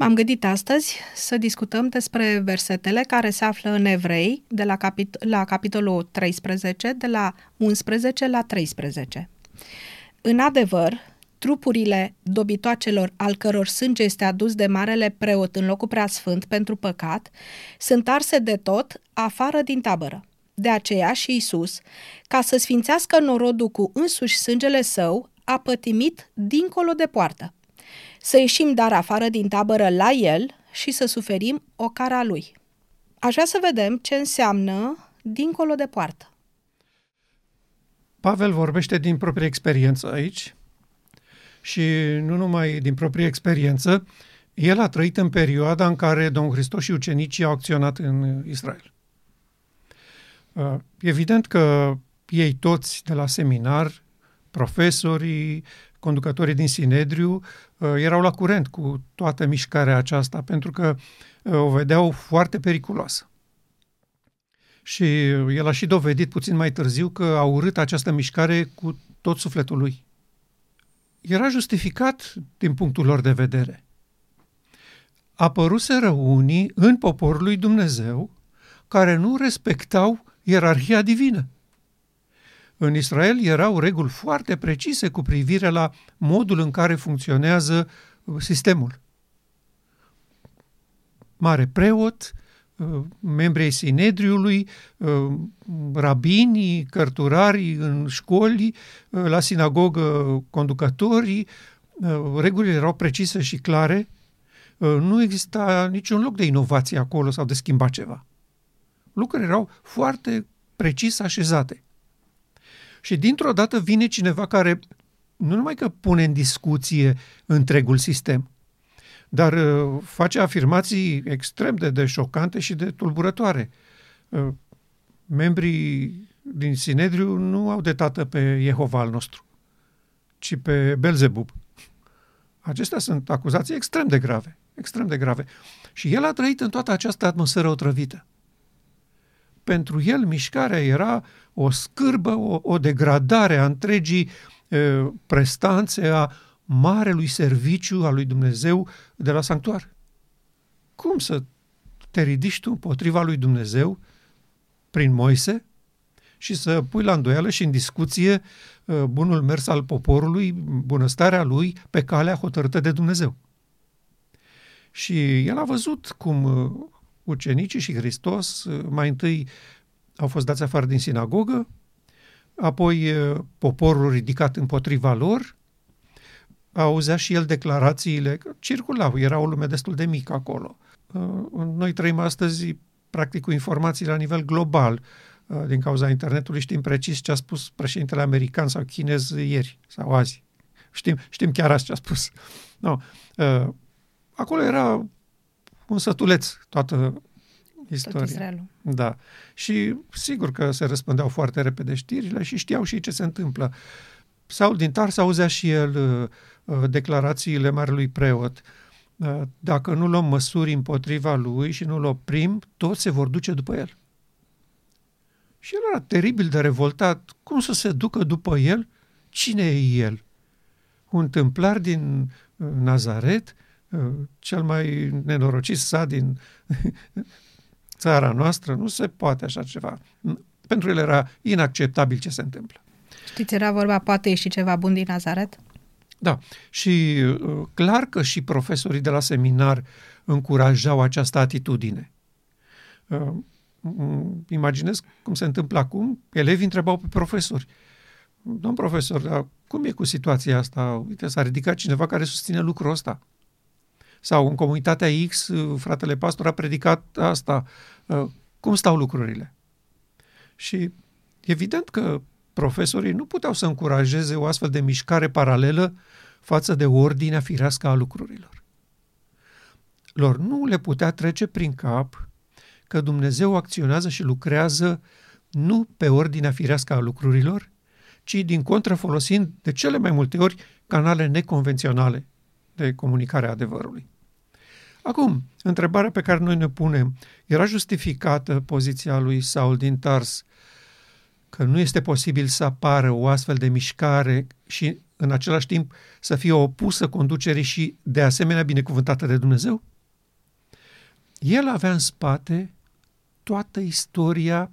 M-am gândit astăzi să discutăm despre versetele care se află în Evrei, de la, capit- la capitolul 13, de la 11 la 13. În adevăr, trupurile dobitoacelor al căror sânge este adus de marele preot în locul preasfânt pentru păcat, sunt arse de tot afară din tabără. De aceea și Isus, ca să sfințească norodul cu însuși sângele său, a pătimit dincolo de poartă. Să ieșim dar afară din tabără la el și să suferim o cara lui. Aș vrea să vedem ce înseamnă dincolo de poartă. Pavel vorbește din proprie experiență aici și nu numai din proprie experiență, el a trăit în perioada în care Domnul Hristos și ucenicii au acționat în Israel. Uh, evident că ei toți de la seminar, profesorii, conducătorii din Sinedriu, uh, erau la curent cu toată mișcarea aceasta, pentru că uh, o vedeau foarte periculoasă. Și el a și dovedit puțin mai târziu că a urât această mișcare cu tot sufletul lui. Era justificat din punctul lor de vedere. Apăruseră unii în poporul lui Dumnezeu care nu respectau ierarhia divină. În Israel erau reguli foarte precise cu privire la modul în care funcționează uh, sistemul. Mare preot, uh, membrii Sinedriului, uh, rabinii, cărturarii în școli, la sinagogă conducătorii, regulile erau precise și clare, nu exista niciun loc de inovație acolo sau de schimba ceva. Lucrurile erau foarte precis așezate. Și dintr-o dată vine cineva care nu numai că pune în discuție întregul sistem, dar uh, face afirmații extrem de, de șocante și de tulburătoare. Uh, membrii din Sinedriu nu au de tată pe Jehova al nostru, ci pe Belzebub. Acestea sunt acuzații extrem de grave, extrem de grave. Și el a trăit în toată această atmosferă otrăvită. Pentru el mișcarea era o scârbă, o, o degradare a întregii e, prestanțe a marelui serviciu al lui Dumnezeu de la sanctuar. Cum să te ridici tu împotriva lui Dumnezeu prin Moise și să pui la îndoială și în discuție bunul mers al poporului, bunăstarea lui pe calea hotărâtă de Dumnezeu. Și el a văzut cum ucenicii și Hristos mai întâi au fost dați afară din sinagogă, apoi poporul ridicat împotriva lor, auzea și el declarațiile, că circulau, era o lume destul de mică acolo. Noi trăim astăzi, practic, cu informații la nivel global. Din cauza internetului știm precis ce a spus președintele american sau chinez ieri sau azi. Știm, știm chiar asta ce a spus. No. Acolo era un sătuleț toată istoria. Tot Israelul. Da. Și sigur că se răspândeau foarte repede știrile și știau și ce se întâmplă. Saul din Tars auzea și el uh, uh, declarațiile marelui preot. Uh, dacă nu luăm măsuri împotriva lui și nu-l oprim, toți se vor duce după el. Și el era teribil de revoltat. Cum să se ducă după el? Cine e el? Un templar din uh, Nazaret, uh, cel mai nenorocit sat din țara noastră, nu se poate așa ceva. Pentru el era inacceptabil ce se întâmplă. Știți, era vorba, poate ieși ceva bun din Nazaret? Da, și uh, clar că și profesorii de la seminar încurajau această atitudine. Uh, imaginez cum se întâmplă acum, elevii întrebau pe profesori, domn profesor, dar cum e cu situația asta? Uite, s-a ridicat cineva care susține lucrul ăsta. Sau în comunitatea X, fratele pastor a predicat asta. Uh, cum stau lucrurile? Și evident că profesorii nu puteau să încurajeze o astfel de mișcare paralelă față de ordinea firească a lucrurilor. Lor nu le putea trece prin cap că Dumnezeu acționează și lucrează nu pe ordinea firească a lucrurilor, ci din contră folosind de cele mai multe ori canale neconvenționale de comunicare a adevărului. Acum, întrebarea pe care noi ne punem, era justificată poziția lui Saul din Tars că nu este posibil să apară o astfel de mișcare și în același timp să fie opusă conducerii și de asemenea binecuvântată de Dumnezeu? El avea în spate toată istoria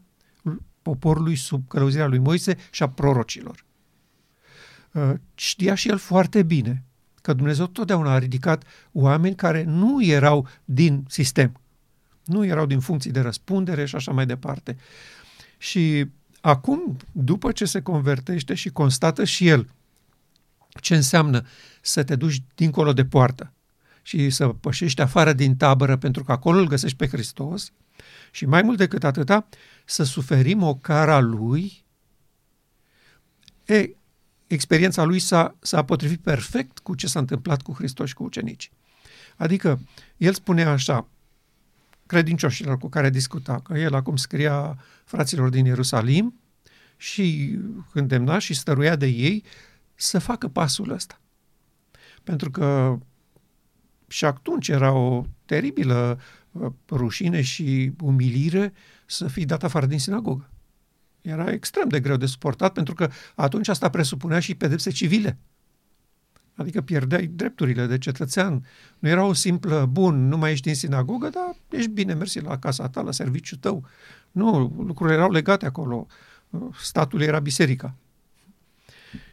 poporului sub călăuzirea lui Moise și a prorocilor. Uh, știa și el foarte bine că Dumnezeu totdeauna a ridicat oameni care nu erau din sistem, nu erau din funcții de răspundere și așa mai departe. Și acum, după ce se convertește și constată și el ce înseamnă să te duci dincolo de poartă și să pășești afară din tabără pentru că acolo îl găsești pe Hristos și mai mult decât atâta, să suferim o cara lui, e, experiența lui s-a, s-a potrivit perfect cu ce s-a întâmplat cu Hristos și cu ucenici. Adică, el spunea așa, credincioșilor cu care discuta, că el acum scria fraților din Ierusalim și îndemna și stăruia de ei să facă pasul ăsta. Pentru că și atunci era o teribilă uh, rușine și umilire să fii dat afară din sinagogă. Era extrem de greu de suportat pentru că atunci asta presupunea și pedepse civile. Adică pierdeai drepturile de cetățean. Nu era o simplă, bun, nu mai ești din sinagogă, dar ești bine, mersi la casa ta, la serviciul tău. Nu, lucrurile erau legate acolo. Statul era biserica.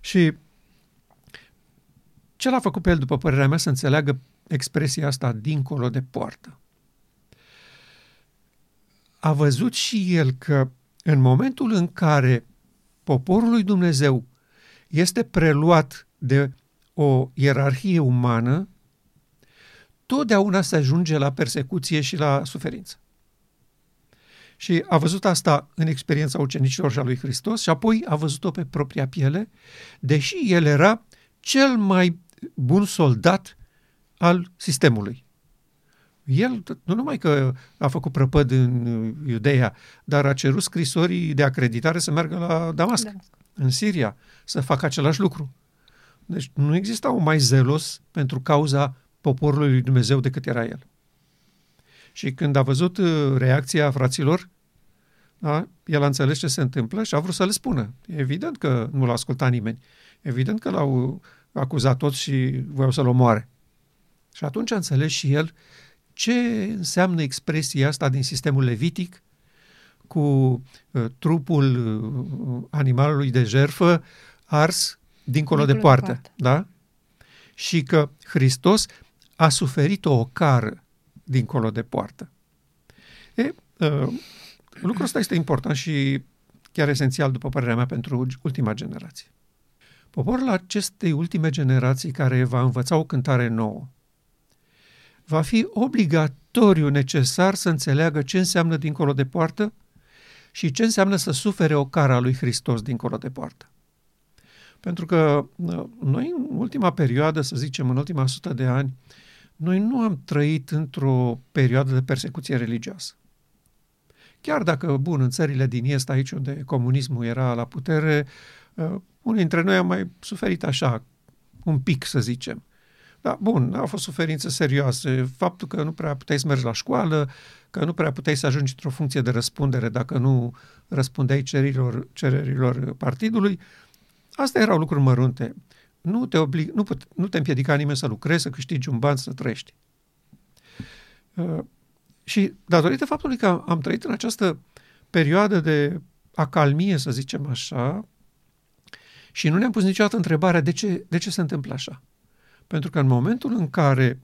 Și ce l-a făcut pe el, după părerea mea, să înțeleagă expresia asta dincolo de poartă? A văzut și el că în momentul în care poporul lui Dumnezeu este preluat de o ierarhie umană, totdeauna se ajunge la persecuție și la suferință. Și a văzut asta în experiența ucenicilor și a lui Hristos și apoi a văzut-o pe propria piele, deși el era cel mai bun soldat al sistemului. El nu numai că a făcut prăpăd în Iudeea, dar a cerut scrisorii de acreditare să meargă la Damasc, Damasc. în Siria, să facă același lucru. Deci nu exista un mai zelos pentru cauza poporului lui Dumnezeu decât era el. Și când a văzut uh, reacția fraților, da, el a înțeles ce se întâmplă și a vrut să le spună. Evident că nu l-a ascultat nimeni. Evident că l-au acuzat toți și voiau să-l omoare. Și atunci a înțeles și el ce înseamnă expresia asta din sistemul levitic cu uh, trupul uh, animalului de jerfă ars dincolo, de poartă. De poartă. Da? Și că Hristos a suferit o ocară dincolo de poartă. E, uh, lucrul ăsta este important și chiar esențial, după părerea mea, pentru ultima generație. Poporul acestei ultime generații care va învăța o cântare nouă, va fi obligatoriu necesar să înțeleagă ce înseamnă dincolo de poartă și ce înseamnă să sufere o cara lui Hristos dincolo de poartă. Pentru că uh, noi în ultima perioadă, să zicem în ultima sută de ani, noi nu am trăit într-o perioadă de persecuție religioasă. Chiar dacă, bun, în țările din Est, aici unde comunismul era la putere, uh, unii dintre noi am mai suferit așa, un pic, să zicem. Da, bun, au fost suferințe serioase. Faptul că nu prea puteai să mergi la școală, că nu prea puteai să ajungi într-o funcție de răspundere dacă nu răspundeai cererilor, cererilor partidului, astea erau lucruri mărunte. Nu te, oblig, nu, put, nu te împiedica nimeni să lucrezi, să câștigi un ban, să trăiești. Uh, și datorită faptului că am trăit în această perioadă de acalmie, să zicem așa, și nu ne-am pus niciodată întrebarea de ce, de ce se întâmplă așa. Pentru că în momentul în care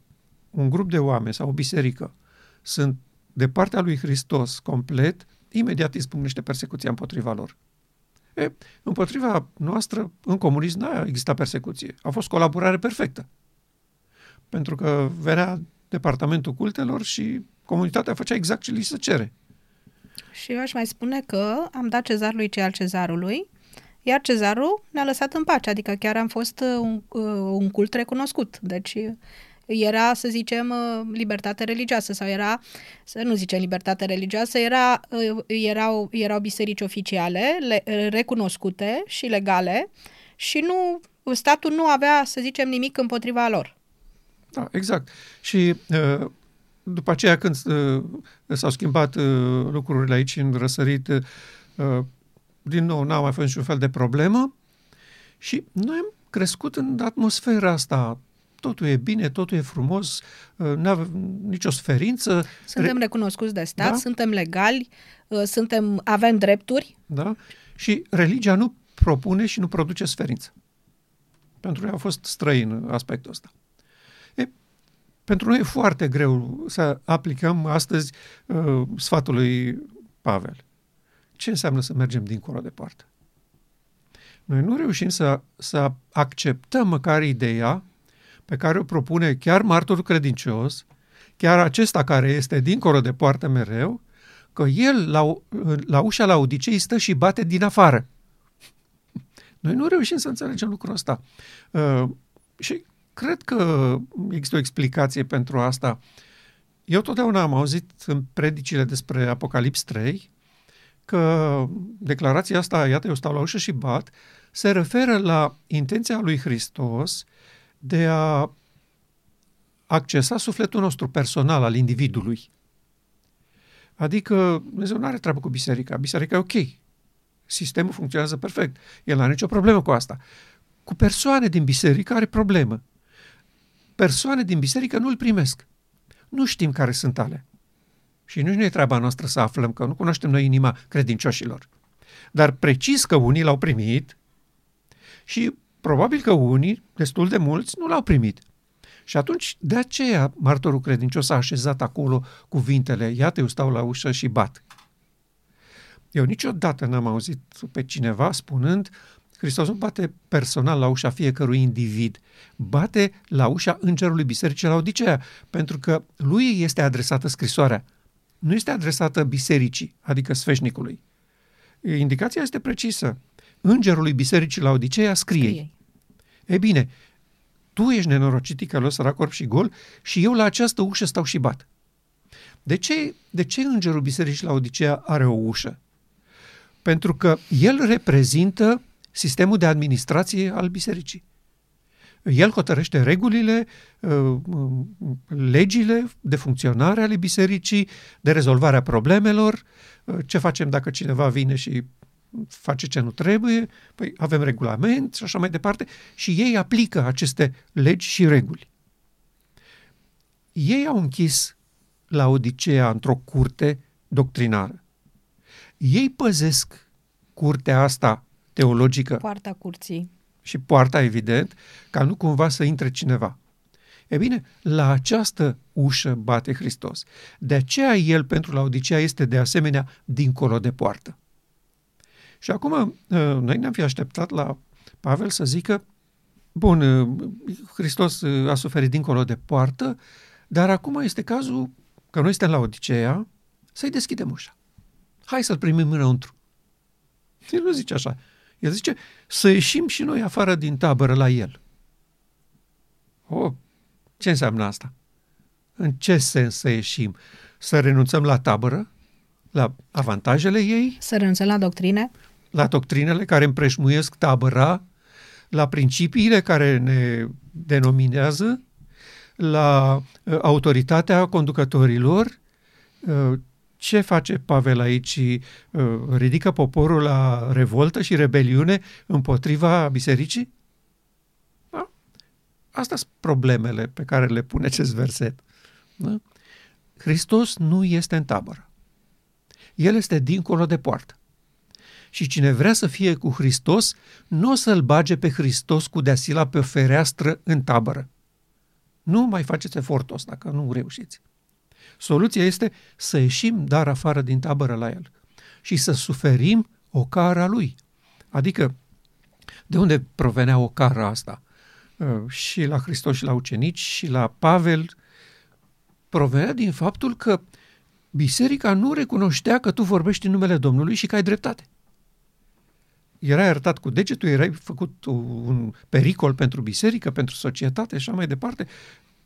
un grup de oameni sau o biserică sunt de partea lui Hristos complet, imediat izbucnește persecuția împotriva lor. E, împotriva noastră, în comunism, n-a existat persecuție. A fost colaborare perfectă. Pentru că venea departamentul cultelor și comunitatea făcea exact ce li se cere. Și eu aș mai spune că am dat cezarului ce al cezarului iar cezarul ne-a lăsat în pace, adică chiar am fost uh, un, uh, un cult recunoscut. Deci era, să zicem, uh, libertate religioasă sau era, să nu zicem libertate religioasă, era, erau, erau biserici oficiale, le, recunoscute și legale și nu, statul nu avea, să zicem, nimic împotriva lor. Da, exact. Și după aceea când s-au schimbat lucrurile aici în răsărit din nou n-a mai fost niciun fel de problemă și noi am crescut în atmosfera asta. Totul e bine, totul e frumos, uh, nu avem nicio sferință. Suntem Re... recunoscuți de stat, da? suntem legali, uh, suntem, avem drepturi. Da? Și religia nu propune și nu produce sferință. Pentru noi a fost străin aspectul ăsta. E, pentru noi e foarte greu să aplicăm astăzi uh, sfatul lui Pavel. Ce înseamnă să mergem dincolo de poartă? Noi nu reușim să, să acceptăm măcar ideea pe care o propune chiar martorul credincios, chiar acesta care este dincolo de poartă mereu, că el la, la ușa la Odisei stă și bate din afară. Noi nu reușim să înțelegem lucrul ăsta. Uh, și cred că există o explicație pentru asta. Eu totdeauna am auzit în predicile despre Apocalips 3 că declarația asta, iată, eu stau la ușă și bat, se referă la intenția lui Hristos de a accesa sufletul nostru personal al individului. Adică Dumnezeu nu are treabă cu biserica. Biserica e ok. Sistemul funcționează perfect. El nu are nicio problemă cu asta. Cu persoane din biserică are problemă. Persoane din biserică nu îl primesc. Nu știm care sunt ale. Și nu e treaba noastră să aflăm, că nu cunoaștem noi inima credincioșilor. Dar precis că unii l-au primit și probabil că unii, destul de mulți, nu l-au primit. Și atunci, de aceea, martorul credincios a așezat acolo cuvintele, iată, eu stau la ușă și bat. Eu niciodată n-am auzit pe cineva spunând, Hristos nu bate personal la ușa fiecărui individ, bate la ușa îngerului bisericii la Odiceea, pentru că lui este adresată scrisoarea. Nu este adresată bisericii, adică sfeșnicului. Indicația este precisă. Îngerului bisericii la Odiceea scrie. scrie. E bine, tu ești nenorocit, ticălos, sărac, și gol și eu la această ușă stau și bat. De ce, de ce îngerul bisericii la Odiceea are o ușă? Pentru că el reprezintă sistemul de administrație al bisericii. El hotărăște regulile, uh, legile de funcționare ale bisericii, de rezolvarea problemelor, uh, ce facem dacă cineva vine și face ce nu trebuie, păi avem regulament și așa mai departe, și ei aplică aceste legi și reguli. Ei au închis la Odiseea într-o curte doctrinară. Ei păzesc curtea asta teologică. Poarta curții. Și poarta, evident, ca nu cumva să intre cineva. E bine, la această ușă bate Hristos. De aceea el pentru la Odiseea este de asemenea dincolo de poartă. Și acum uh, noi ne-am fi așteptat la Pavel să zică, bun, uh, Hristos uh, a suferit dincolo de poartă, dar acum este cazul că noi suntem la Odiseea, să-i deschidem ușa. Hai să-l primim înăuntru. El nu zice așa. El zice să ieșim și noi afară din tabără la el. Oh, ce înseamnă asta? În ce sens să ieșim? Să renunțăm la tabără? La avantajele ei? Să renunțăm la doctrine? La doctrinele care împreșmuiesc tabăra? La principiile care ne denominează? La uh, autoritatea conducătorilor? Uh, ce face Pavel aici? Uh, ridică poporul la revoltă și rebeliune împotriva bisericii? Da? Astea sunt problemele pe care le pune acest verset. Da? Hristos nu este în tabără. El este dincolo de poartă. Și cine vrea să fie cu Hristos, nu o să-l bage pe Hristos cu deasila pe o fereastră în tabără. Nu mai faceți efortul ăsta, că nu reușiți. Soluția este să ieșim dar afară din tabără la el și să suferim o cara lui. Adică, de unde provenea o cara asta? Uh, și la Hristos și la ucenici și la Pavel provenea din faptul că biserica nu recunoștea că tu vorbești în numele Domnului și că ai dreptate. Era iertat cu degetul, erai făcut un pericol pentru biserică, pentru societate și așa mai departe.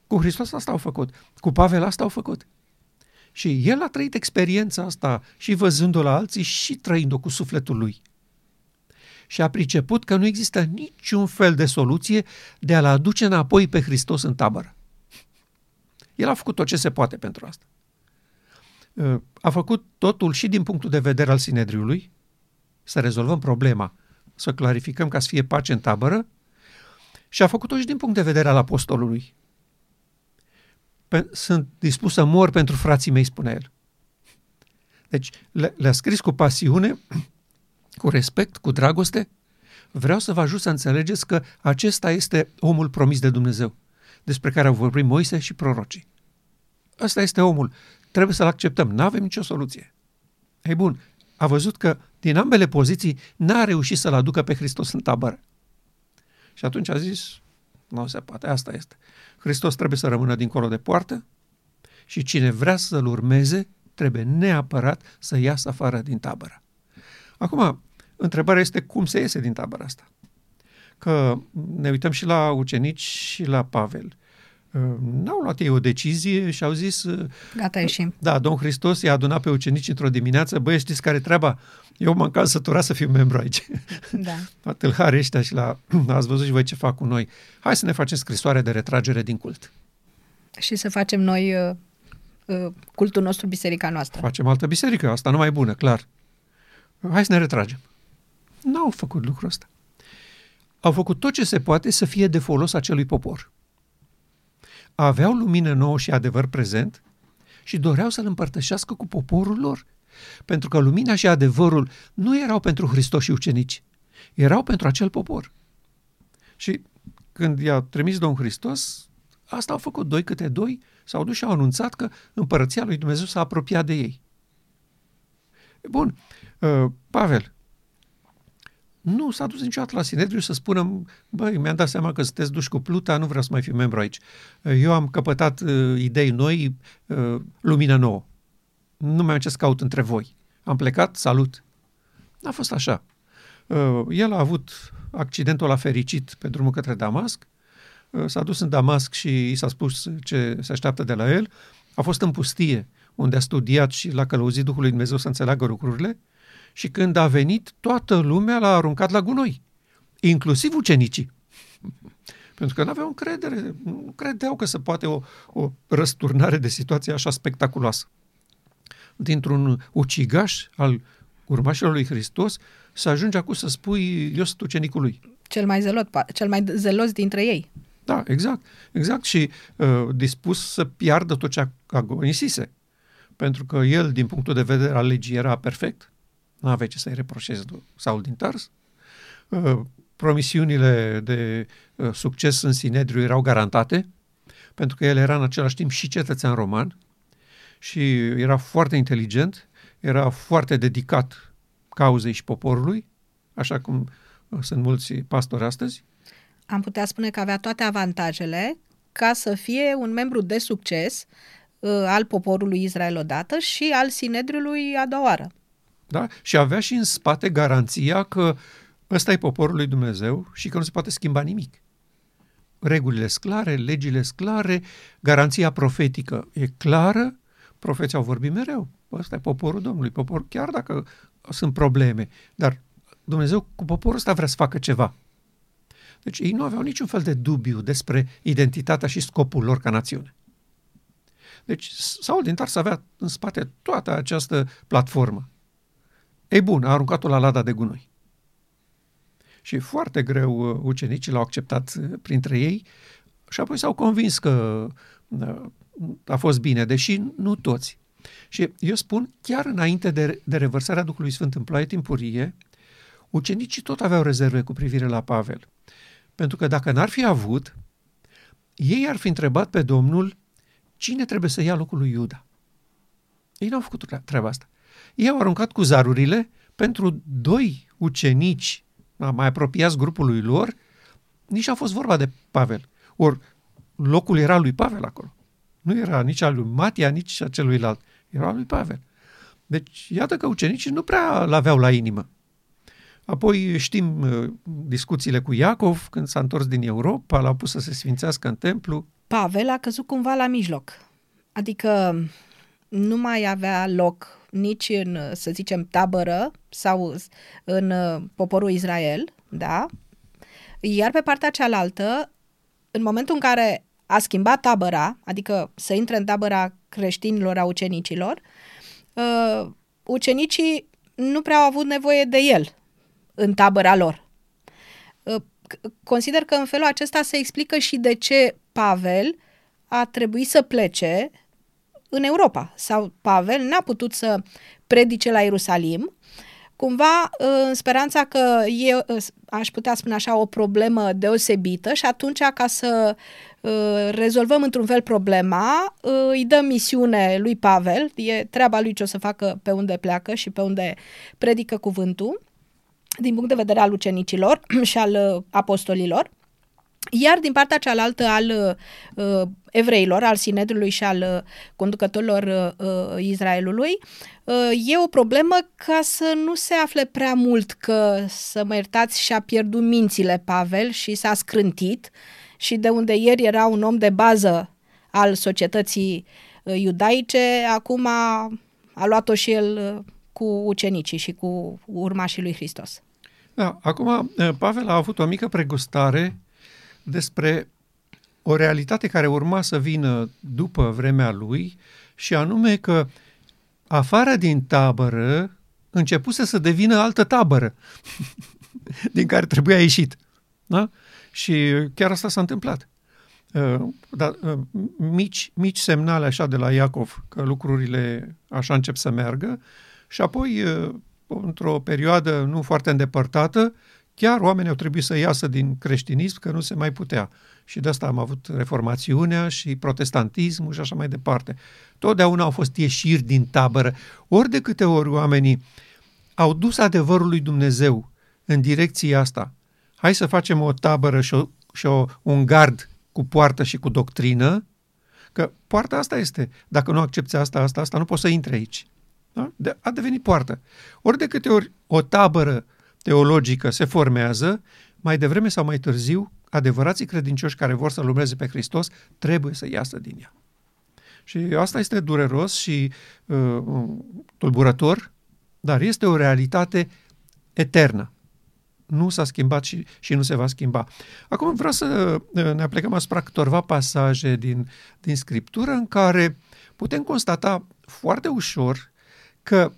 Cu Hristos asta au făcut. Cu Pavel asta au făcut. Și el a trăit experiența asta și văzând-o la alții și trăind-o cu sufletul lui. Și a priceput că nu există niciun fel de soluție de a-l aduce înapoi pe Hristos în tabără. El a făcut tot ce se poate pentru asta. A făcut totul și din punctul de vedere al Sinedriului, să rezolvăm problema, să clarificăm ca să fie pace în tabără, Și a făcut-o și din punct de vedere al apostolului. Sunt dispus să mor pentru frații mei, spune el. Deci le-a scris cu pasiune, cu respect, cu dragoste. Vreau să vă ajut să înțelegeți că acesta este omul promis de Dumnezeu, despre care au vorbit Moise și prorocii. Ăsta este omul. Trebuie să-l acceptăm. Nu avem nicio soluție. Ei bun, a văzut că din ambele poziții n-a reușit să-l aducă pe Hristos în tabără. Și atunci a zis, nu se poate, asta este. Hristos trebuie să rămână dincolo de poartă și cine vrea să-l urmeze trebuie neapărat să iasă afară din tabără. Acum, întrebarea este cum se iese din tabăra asta. Că ne uităm și la ucenici și la Pavel. N-au luat ei o decizie și au zis... Gata, ieșim. Da, Domnul Hristos i-a adunat pe ucenici într-o dimineață. Băi, știți care treaba? Eu m-am cam săturat să fiu membru aici. Da. La tâlhare ăștia și la... Ați văzut și voi ce fac cu noi. Hai să ne facem scrisoare de retragere din cult. Și să facem noi uh, uh, cultul nostru, biserica noastră. Facem altă biserică, asta nu mai bună, clar. Hai să ne retragem. N-au făcut lucrul ăsta. Au făcut tot ce se poate să fie de folos acelui popor aveau lumină nouă și adevăr prezent și doreau să-l împărtășească cu poporul lor. Pentru că lumina și adevărul nu erau pentru Hristos și ucenici, erau pentru acel popor. Și când i-a trimis Domnul Hristos, asta au făcut doi câte doi, s-au dus și au anunțat că împărăția lui Dumnezeu s-a apropiat de ei. Bun, uh, Pavel, nu s-a dus niciodată la Sinedriu să spună, băi, mi-am dat seama că sunteți duși cu pluta, nu vreau să mai fiu membru aici. Eu am căpătat uh, idei noi, uh, lumină nouă. Nu mai am ce să caut între voi. Am plecat, salut. N-a fost așa. Uh, el a avut accidentul la fericit pe drumul către Damasc, uh, s-a dus în Damasc și i s-a spus ce se așteaptă de la el, a fost în pustie, unde a studiat și l-a călăuzit Duhul lui Dumnezeu să înțeleagă lucrurile, și când a venit, toată lumea l-a aruncat la gunoi, inclusiv ucenicii. Pentru că nu aveau încredere, nu credeau că se poate o, o răsturnare de situație așa spectaculoasă. Dintr-un ucigaș al urmașilor lui Hristos să ajunge acum să spui, eu sunt ucenicul lui. Cel mai, zelot, cel mai zelos dintre ei. Da, exact. Exact și uh, dispus să piardă tot ce agonisise. Pentru că el, din punctul de vedere al legii, era perfect nu aveai ce să-i reproșezi Saul din Tars. Uh, promisiunile de uh, succes în Sinedriu erau garantate, pentru că el era în același timp și cetățean roman și era foarte inteligent, era foarte dedicat cauzei și poporului, așa cum uh, sunt mulți pastori astăzi. Am putea spune că avea toate avantajele ca să fie un membru de succes al poporului Israel odată și al Sinedriului a doua oară. Da? Și avea și în spate garanția că ăsta e poporul lui Dumnezeu și că nu se poate schimba nimic. Regulile sunt clare, legile sunt clare, garanția profetică e clară, profeții au vorbit mereu. Ăsta e poporul Domnului, popor, chiar dacă sunt probleme, dar Dumnezeu cu poporul ăsta vrea să facă ceva. Deci ei nu aveau niciun fel de dubiu despre identitatea și scopul lor ca națiune. Deci Saul din Tars avea în spate toată această platformă. Ei bun, a aruncat-o la lada de gunoi. Și foarte greu uh, ucenicii l-au acceptat uh, printre ei și apoi s-au convins că uh, a fost bine, deși nu toți. Și eu spun, chiar înainte de, de revărsarea Duhului Sfânt în ploaie timpurie, ucenicii tot aveau rezerve cu privire la Pavel. Pentru că dacă n-ar fi avut, ei ar fi întrebat pe Domnul cine trebuie să ia locul lui Iuda. Ei n-au făcut treaba asta. Ei au aruncat cu zarurile pentru doi ucenici mai apropiați grupului lor, nici a fost vorba de Pavel. Ori locul era lui Pavel acolo. Nu era nici al lui Matia, nici a celuilalt. Era al lui Pavel. Deci, iată că ucenicii nu prea l-aveau la inimă. Apoi știm uh, discuțiile cu Iacov, când s-a întors din Europa, l-a pus să se sfințească în templu. Pavel a căzut cumva la mijloc. Adică nu mai avea loc nici în, să zicem, tabără sau în uh, poporul Israel, da? Iar pe partea cealaltă, în momentul în care a schimbat tabăra, adică să intre în tabăra creștinilor, a ucenicilor, uh, ucenicii nu prea au avut nevoie de el în tabăra lor. Uh, consider că în felul acesta se explică și de ce Pavel a trebuit să plece în Europa. Sau Pavel n-a putut să predice la Ierusalim, cumva în speranța că e, aș putea spune așa, o problemă deosebită și atunci ca să uh, rezolvăm într-un fel problema, uh, îi dăm misiune lui Pavel, e treaba lui ce o să facă pe unde pleacă și pe unde predică cuvântul, din punct de vedere al ucenicilor și al uh, apostolilor. Iar din partea cealaltă al uh, evreilor, al Sinedrului și al uh, conducătorilor uh, Israelului, uh, e o problemă ca să nu se afle prea mult că, să mă iertați, și-a pierdut mințile Pavel și s-a scrântit și de unde ieri era un om de bază al societății uh, iudaice, acum a, a luat-o și el uh, cu ucenicii și cu urmașii lui Hristos. Da, acum uh, Pavel a avut o mică pregustare despre o realitate care urma să vină după vremea lui și anume că afară din tabără începuse să devină altă tabără din care trebuia ieșit. Da? Și chiar asta s-a întâmplat. Uh, da, uh, mici, mici semnale așa de la Iacov că lucrurile așa încep să meargă și apoi, uh, într-o perioadă nu foarte îndepărtată, Chiar oamenii au trebuit să iasă din creștinism că nu se mai putea. Și de asta am avut reformațiunea și protestantismul și așa mai departe. Totdeauna au fost ieșiri din tabără. Ori de câte ori oamenii au dus adevărul lui Dumnezeu în direcția asta, hai să facem o tabără și, o, și o, un gard cu poartă și cu doctrină, că poarta asta este. Dacă nu accepti asta, asta, asta, nu poți să intri aici. Da? De, a devenit poartă. Ori de câte ori o tabără teologică se formează, mai devreme sau mai târziu, adevărații credincioși care vor să-L urmeze pe Hristos trebuie să iasă din ea. Și asta este dureros și uh, tulburător, dar este o realitate eternă. Nu s-a schimbat și, și nu se va schimba. Acum vreau să uh, ne aplicăm asupra câtorva pasaje din, din Scriptură în care putem constata foarte ușor că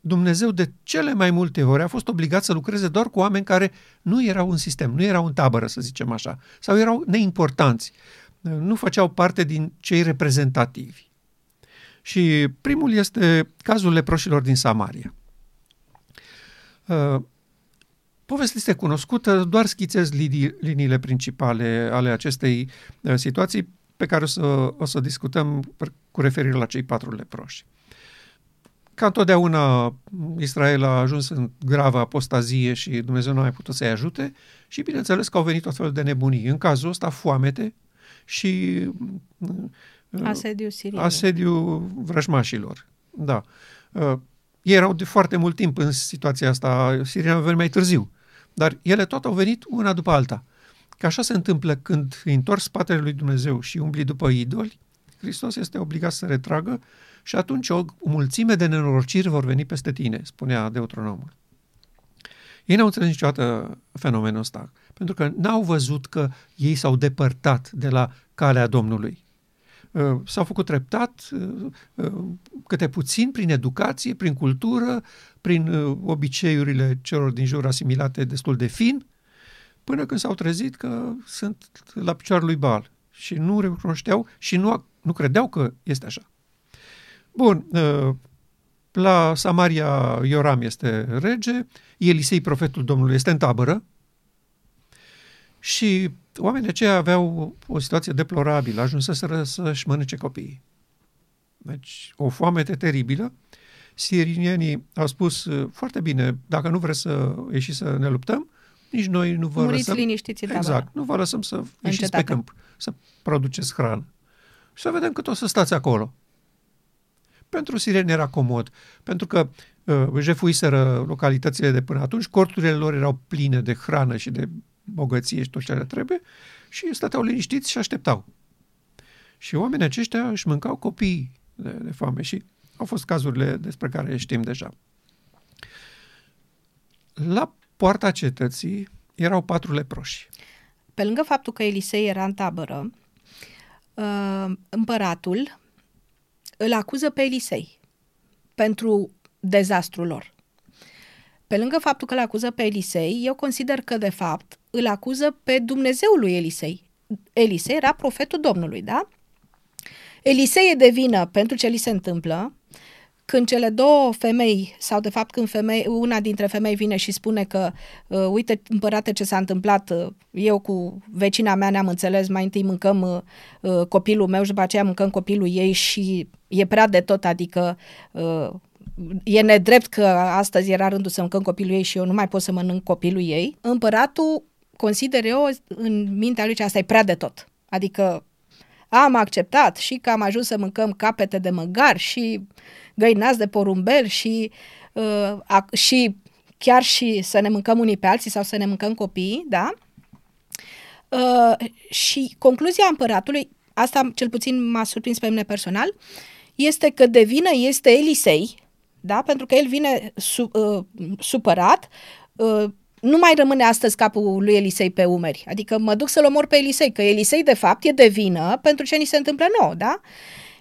Dumnezeu de cele mai multe ori a fost obligat să lucreze doar cu oameni care nu erau în sistem, nu erau în tabără, să zicem așa, sau erau neimportanți, nu făceau parte din cei reprezentativi. Și primul este cazul leproșilor din Samaria. Uh, povestea este cunoscută, doar schițez liniile principale ale acestei uh, situații pe care o să, o să discutăm cu referire la cei patru leproși. Ca întotdeauna, Israel a ajuns în gravă apostazie și Dumnezeu nu a mai putut să-i ajute și bineînțeles că au venit tot felul de nebunii. În cazul ăsta, foamete și uh, asediu sirian. Asediu vrăjmașilor. Da. Uh, ei erau de foarte mult timp în situația asta, Siria a venit mai târziu. Dar ele tot au venit una după alta. Că așa se întâmplă când îi întorci spatele lui Dumnezeu și umbli după idoli, Hristos este obligat să retragă și atunci o mulțime de nenorociri vor veni peste tine, spunea Deuteronomul. Ei n-au înțeles niciodată fenomenul ăsta, pentru că n-au văzut că ei s-au depărtat de la calea Domnului. Uh, s-au făcut treptat, uh, uh, câte puțin, prin educație, prin cultură, prin obiceiurile celor din jur asimilate destul de fin, până când s-au trezit că sunt la picioarele lui Baal și nu recunoșteau și nu, nu credeau că este așa. Bun, ă, la Samaria Ioram este rege, Elisei, profetul Domnului, este în tabără și oamenii aceia aveau o situație deplorabilă, ajunseseră să-și mănânce copiii. Deci, o foamete teribilă. Sirinienii au spus, ă, foarte bine, dacă nu vreți să ieși să ne luptăm, nici noi nu vă Muriți lăsăm... liniștiți în Exact, nu vă lăsăm să ieșiți pe câmp, să produceți hrană. Și să vedem cât o să stați acolo. Pentru sireni era comod, pentru că uh, jefuiseră localitățile de până atunci, corturile lor erau pline de hrană și de bogăție și tot ce le trebuie și stăteau liniștiți și așteptau. Și oamenii aceștia își mâncau copiii de, de foame și au fost cazurile despre care știm deja. La poarta cetății erau patru leproși. Pe lângă faptul că Elisei era în tabără, uh, împăratul îl acuză pe Elisei pentru dezastrul lor. pe lângă faptul că îl acuză pe Elisei, eu consider că, de fapt, îl acuză pe Dumnezeul lui Elisei. Elisei era profetul Domnului, da? Elisei e de vină pentru ce li se întâmplă, când cele două femei, sau de fapt când femei, una dintre femei vine și spune că, uh, uite, împărate ce s-a întâmplat, uh, eu cu vecina mea ne-am înțeles, mai întâi mâncăm uh, uh, copilul meu și după aceea mâncăm copilul ei și e prea de tot, adică uh, e nedrept că astăzi era rândul să mâncăm copilul ei și eu nu mai pot să mănânc copilul ei, împăratul, consider eu, în mintea lui, că asta e prea de tot. Adică am acceptat și că am ajuns să mâncăm capete de măgar și găinați de porumbel și, uh, a, și chiar și să ne mâncăm unii pe alții sau să ne mâncăm copiii, da? Uh, și concluzia împăratului, asta cel puțin m-a surprins pe mine personal, este că de vină este Elisei, da? pentru că el vine su, uh, supărat, uh, nu mai rămâne astăzi capul lui Elisei pe umeri. Adică mă duc să-l omor pe Elisei, că Elisei de fapt e de vină pentru ce ni se întâmplă nouă, da?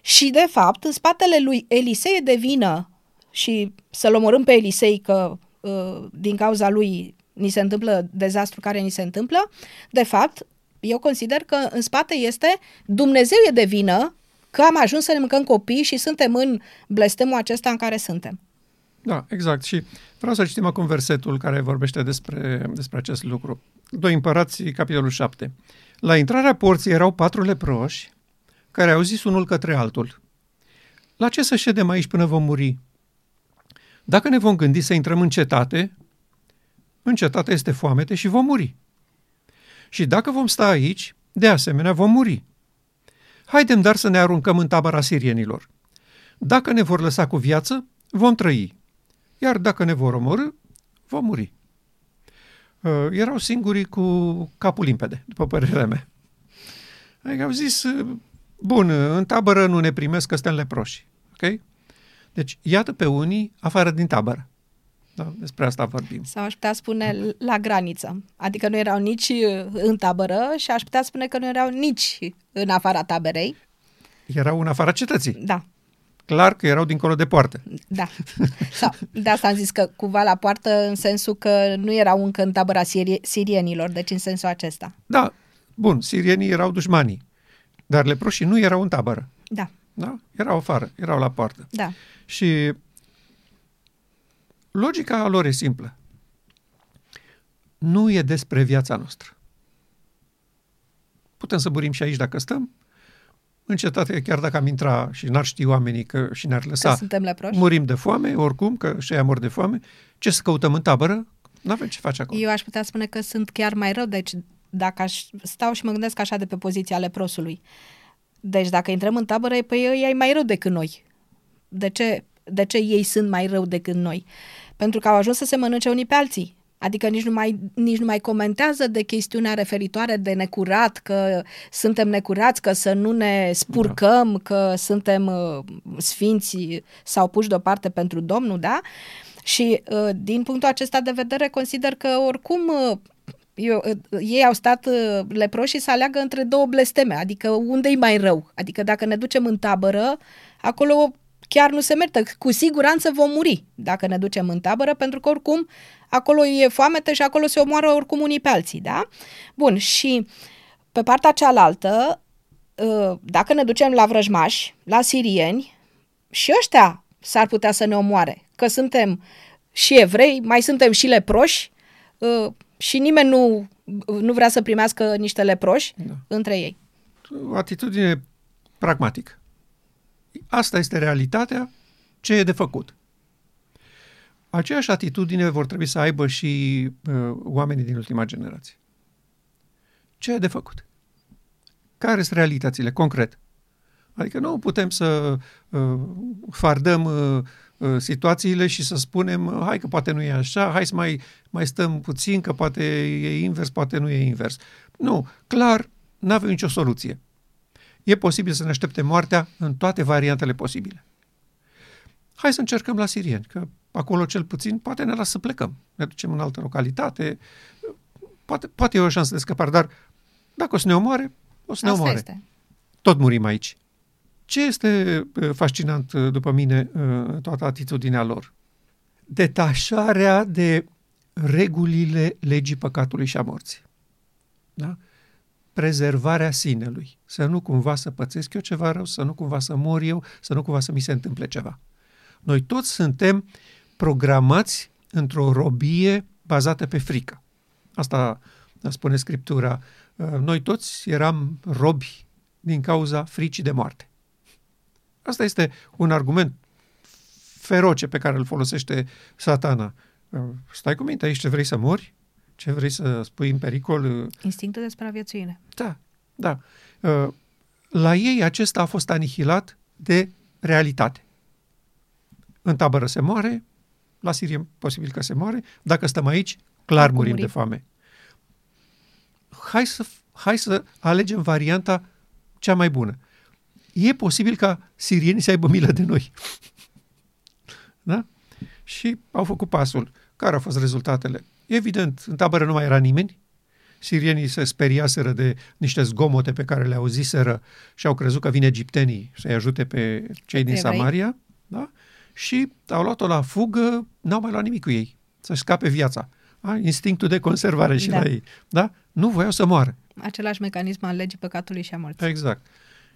Și de fapt, în spatele lui Elisei e de vină și să-l omorâm pe Elisei că uh, din cauza lui ni se întâmplă dezastru care ni se întâmplă, de fapt, eu consider că în spate este Dumnezeu e de vină că am ajuns să ne mâncăm copii și suntem în blestemul acesta în care suntem. Da, exact. Și vreau să citim acum versetul care vorbește despre, despre acest lucru. Doi împărați, capitolul 7. La intrarea porții erau patru leproși care au zis unul către altul. La ce să ședem aici până vom muri? Dacă ne vom gândi să intrăm în cetate, în cetate este foamete și vom muri. Și dacă vom sta aici, de asemenea vom muri. Haidem dar să ne aruncăm în tabăra sirienilor. Dacă ne vor lăsa cu viață, vom trăi. Iar dacă ne vor omorâ, vom muri. Uh, erau singurii cu capul limpede, după părerea mea. Adică au zis, uh, bun, în tabără nu ne primesc că suntem leproși. Ok? Deci, iată pe unii afară din tabără. Da, despre asta vorbim. Sau aș putea spune la graniță. Adică nu erau nici în tabără și aș putea spune că nu erau nici în afara taberei. Erau în afara cetății. Da. Clar că erau dincolo de poartă. Da. Sau, de asta am zis că cumva la poartă în sensul că nu erau încă în tabăra sirie- sirienilor, deci în sensul acesta. Da, bun, sirienii erau dușmanii, dar leproșii nu erau în tabără. Da. Da? Erau afară, erau la poartă. Da. Și logica lor e simplă. Nu e despre viața noastră. Putem să burim și aici dacă stăm, în cetate, chiar dacă am intra și n-ar ști oamenii că și ne-ar lăsa, Că suntem leproși? murim de foame, oricum, că și aia mor de foame, ce să căutăm în tabără? Nu avem ce face acolo. Eu aș putea spune că sunt chiar mai rău, deci dacă aș stau și mă gândesc așa de pe poziția leprosului. Deci dacă intrăm în tabără, păi ei e mai rău decât noi. De ce, de ce ei sunt mai rău decât noi? Pentru că au ajuns să se mănânce unii pe alții. Adică nici nu, mai, nici nu mai comentează de chestiunea referitoare de necurat, că suntem necurați, că să nu ne spurcăm, da. că suntem uh, sfinți sau puși deoparte pentru Domnul, da? Și uh, din punctul acesta de vedere consider că oricum uh, eu, uh, ei au stat uh, leproși să aleagă între două blesteme, adică unde e mai rău. Adică dacă ne ducem în tabără, acolo chiar nu se merită. Cu siguranță vom muri dacă ne ducem în tabără, pentru că oricum acolo e foamete și acolo se omoară oricum unii pe alții, da? Bun, și pe partea cealaltă, uh, dacă ne ducem la vrăjmași, la sirieni, și ăștia s-ar putea să ne omoare, că suntem și evrei, mai suntem și leproși uh, și nimeni nu, nu vrea să primească niște leproși da. între ei. O atitudine pragmatică. Asta este realitatea, ce e de făcut. Aceeași atitudine vor trebui să aibă și uh, oamenii din ultima generație. Ce e de făcut? Care sunt realitățile, concret? Adică nu putem să uh, fardăm uh, uh, situațiile și să spunem, uh, hai că poate nu e așa, hai să mai, mai stăm puțin, că poate e invers, poate nu e invers. Nu, clar, nu avem nicio soluție. E posibil să ne aștepte moartea în toate variantele posibile. Hai să încercăm la sirieni, că acolo cel puțin poate ne lasă să plecăm. Ne ducem în altă localitate, poate, poate e o șansă de scăpare, dar dacă o să ne omoare, o să ne Asta omoare. este. Tot murim aici. Ce este uh, fascinant uh, după mine uh, toată atitudinea lor? detașarea de regulile legii păcatului și a morții. Da? Prezervarea sinelui. Să nu cumva să pățesc eu ceva rău, să nu cumva să mor eu, să nu cumva să mi se întâmple ceva. Noi toți suntem programați într-o robie bazată pe frică. Asta spune Scriptura. Noi toți eram robi din cauza fricii de moarte. Asta este un argument feroce pe care îl folosește satana. Stai cu minte aici ce vrei să mori? Ce vrei să spui în pericol? Instinctul de supraviețuire. Da, da. La ei acesta a fost anihilat de realitate. În tabără se moare, la Sirie posibil că se moare, dacă stăm aici, clar murim, murim de foame. Hai să, hai să alegem varianta cea mai bună. E posibil ca sirienii să aibă milă de noi. da? Și au făcut pasul. Care au fost rezultatele? Evident, în tabără nu mai era nimeni, sirienii se speriaseră de niște zgomote pe care le auziseră și au crezut că vin egiptenii să-i ajute pe cei din Evrei. Samaria, da? și au luat-o la fugă, n-au mai luat nimic cu ei, să-și scape viața. A, instinctul de conservare și da. la ei. Da? Nu voiau să moară. Același mecanism al legii păcatului și a morții. Exact.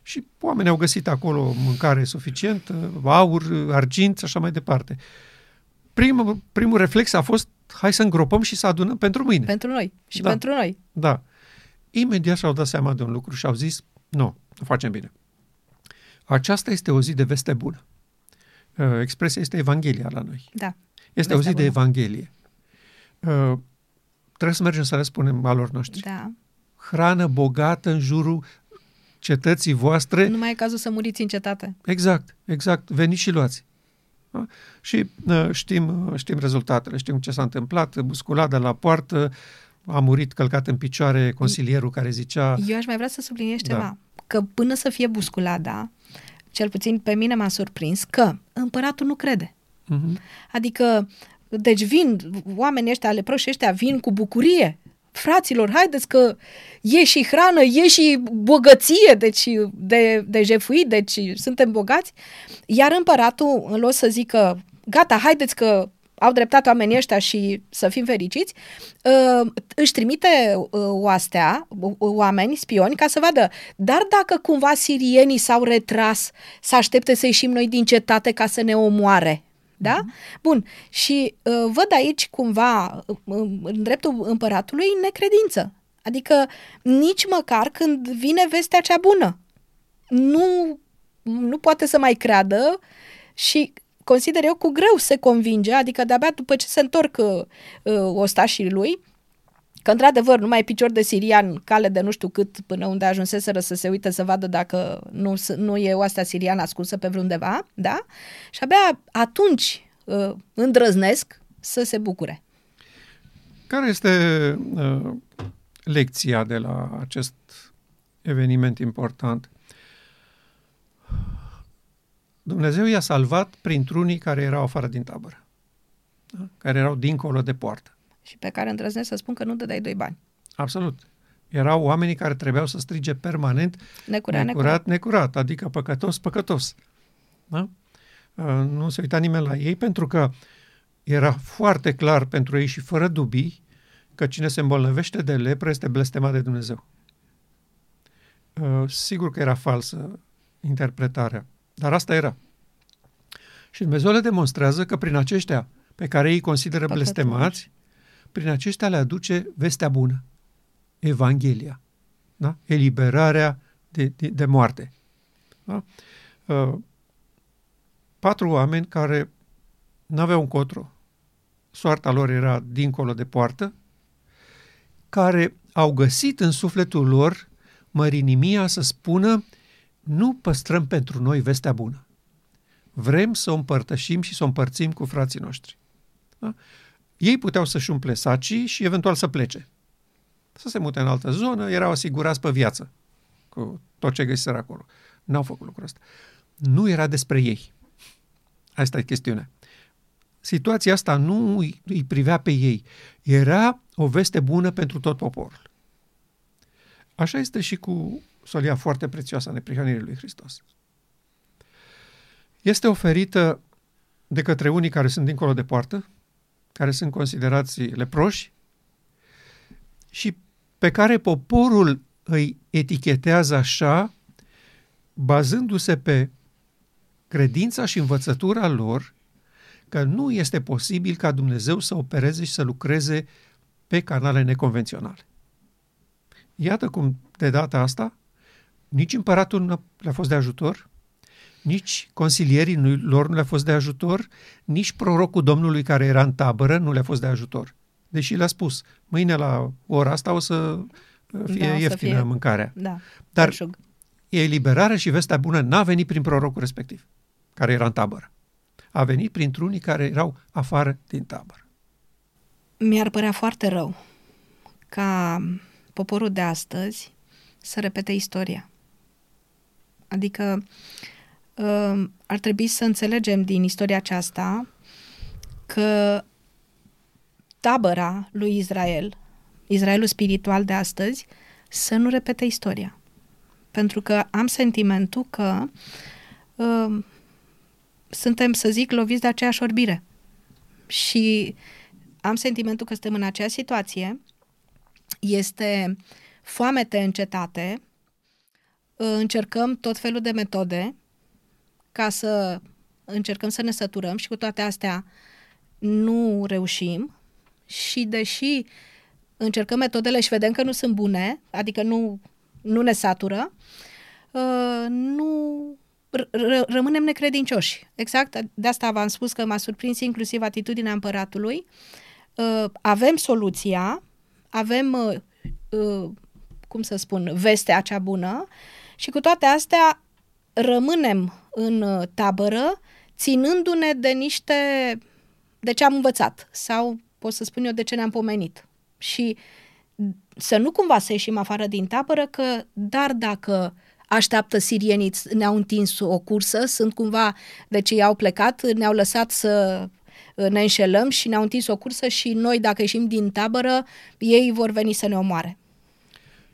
Și oamenii au găsit acolo mâncare suficient, aur, argint și așa mai departe. Primul, primul reflex a fost hai să îngropăm și să adunăm pentru mâine. Pentru noi și da. pentru noi. Da. Imediat și-au dat seama de un lucru și au zis, nu, nu facem bine. Aceasta este o zi de veste bună. Uh, expresia este Evanghelia la noi. Da. Este o zi bună. de Evanghelie. Uh, trebuie să mergem să le spunem alor noștri. Da. Hrană bogată în jurul cetății voastre. Nu mai e cazul să muriți în cetate. Exact, exact. Veniți și luați. Da? Și uh, știm, uh, știm rezultatele, știm ce s-a întâmplat, busculada la poartă, a murit călcat în picioare consilierul care zicea... Eu aș mai vrea să subliniez da. ceva, că până să fie busculada, cel puțin pe mine m-a surprins, că împăratul nu crede. Uh-huh. Adică, deci vin, oamenii ăștia, leproși ăștia vin cu bucurie fraților, haideți că e și hrană, e și bogăție, deci de, de jefuit, deci suntem bogați. Iar împăratul, în loc să zică, gata, haideți că au dreptate oamenii ăștia și să fim fericiți, uh, își trimite uh, oastea, uh, oameni, spioni, ca să vadă, dar dacă cumva sirienii s-au retras, să aștepte să ieșim noi din cetate ca să ne omoare. Da? Mm-hmm. Bun. Și uh, văd aici cumva, uh, în dreptul împăratului, necredință. Adică nici măcar când vine vestea cea bună. Nu, nu poate să mai creadă și consider eu cu greu se convinge, adică de-abia după ce se întorc uh, ostașii lui, Că, într-adevăr, nu mai picior de sirian, cale de nu știu cât, până unde ajunseseră să se uite să vadă dacă nu, nu e oastea siriană ascunsă pe vreundeva, da? Și abia atunci uh, îndrăznesc să se bucure. Care este uh, lecția de la acest eveniment important? Dumnezeu i-a salvat printr-unii care erau afară din tabără, da? care erau dincolo de poartă și pe care îndrăznesc să spun că nu dai doi bani. Absolut. Erau oamenii care trebuiau să strige permanent necurat, necurat, necurat, adică păcătos, păcătos. Da? Uh, nu se uita nimeni la ei pentru că era foarte clar pentru ei și fără dubii că cine se îmbolnăvește de lepră este blestemat de Dumnezeu. Uh, sigur că era falsă interpretarea, dar asta era. Și Dumnezeu le demonstrează că prin aceștia pe care ei consideră Păcătoși. blestemați, prin aceștia le aduce vestea bună, Evanghelia, da? eliberarea de, de, de moarte. Da? Uh, patru oameni care n-aveau încotro, soarta lor era dincolo de poartă, care au găsit în sufletul lor mărinimia să spună nu păstrăm pentru noi vestea bună. Vrem să o împărtășim și să o împărțim cu frații noștri. Da? Ei puteau să-și umple sacii și eventual să plece. Să se mute în altă zonă, erau asigurați pe viață cu tot ce găsiseră acolo. N-au făcut lucrul ăsta. Nu era despre ei. Asta e chestiunea. Situația asta nu îi privea pe ei. Era o veste bună pentru tot poporul. Așa este și cu solia foarte prețioasă a neprihănirii lui Hristos. Este oferită de către unii care sunt dincolo de poartă, care sunt considerați leproși și pe care poporul îi etichetează așa, bazându-se pe credința și învățătura lor că nu este posibil ca Dumnezeu să opereze și să lucreze pe canale neconvenționale. Iată cum, de data asta, nici împăratul nu le-a fost de ajutor, nici consilierii lor nu le-a fost de ajutor, nici prorocul Domnului care era în tabără nu le-a fost de ajutor. Deși le-a spus, mâine la ora asta o să fie da, ieftină fie... mâncarea. Da, Dar belșug. e eliberare și vestea bună n-a venit prin prorocul respectiv, care era în tabără. A venit printr-unii care erau afară din tabără. Mi-ar părea foarte rău ca poporul de astăzi să repete istoria. Adică uh, ar trebui să înțelegem din istoria aceasta că tabăra lui Israel, Israelul spiritual de astăzi, să nu repete istoria. Pentru că am sentimentul că uh, suntem, să zic, loviți de aceeași orbire. Și am sentimentul că suntem în aceeași situație. Este foamete încetate, încercăm tot felul de metode ca să încercăm să ne săturăm și cu toate astea nu reușim și deși încercăm metodele și vedem că nu sunt bune, adică nu, nu ne satură, uh, nu r- rămânem necredincioși. Exact, de asta v-am spus că m-a surprins inclusiv atitudinea împăratului. Uh, avem soluția, avem, uh, cum să spun, vestea cea bună și cu toate astea rămânem în tabără ținându-ne de niște de ce am învățat sau pot să spun eu de ce ne-am pomenit. Și să nu cumva să ieșim afară din tabără, că dar dacă așteaptă sirienii, ne-au întins o cursă, sunt cumva, de ce i-au plecat, ne-au lăsat să ne înșelăm și ne-au întins o cursă și noi, dacă ieșim din tabără, ei vor veni să ne omoare.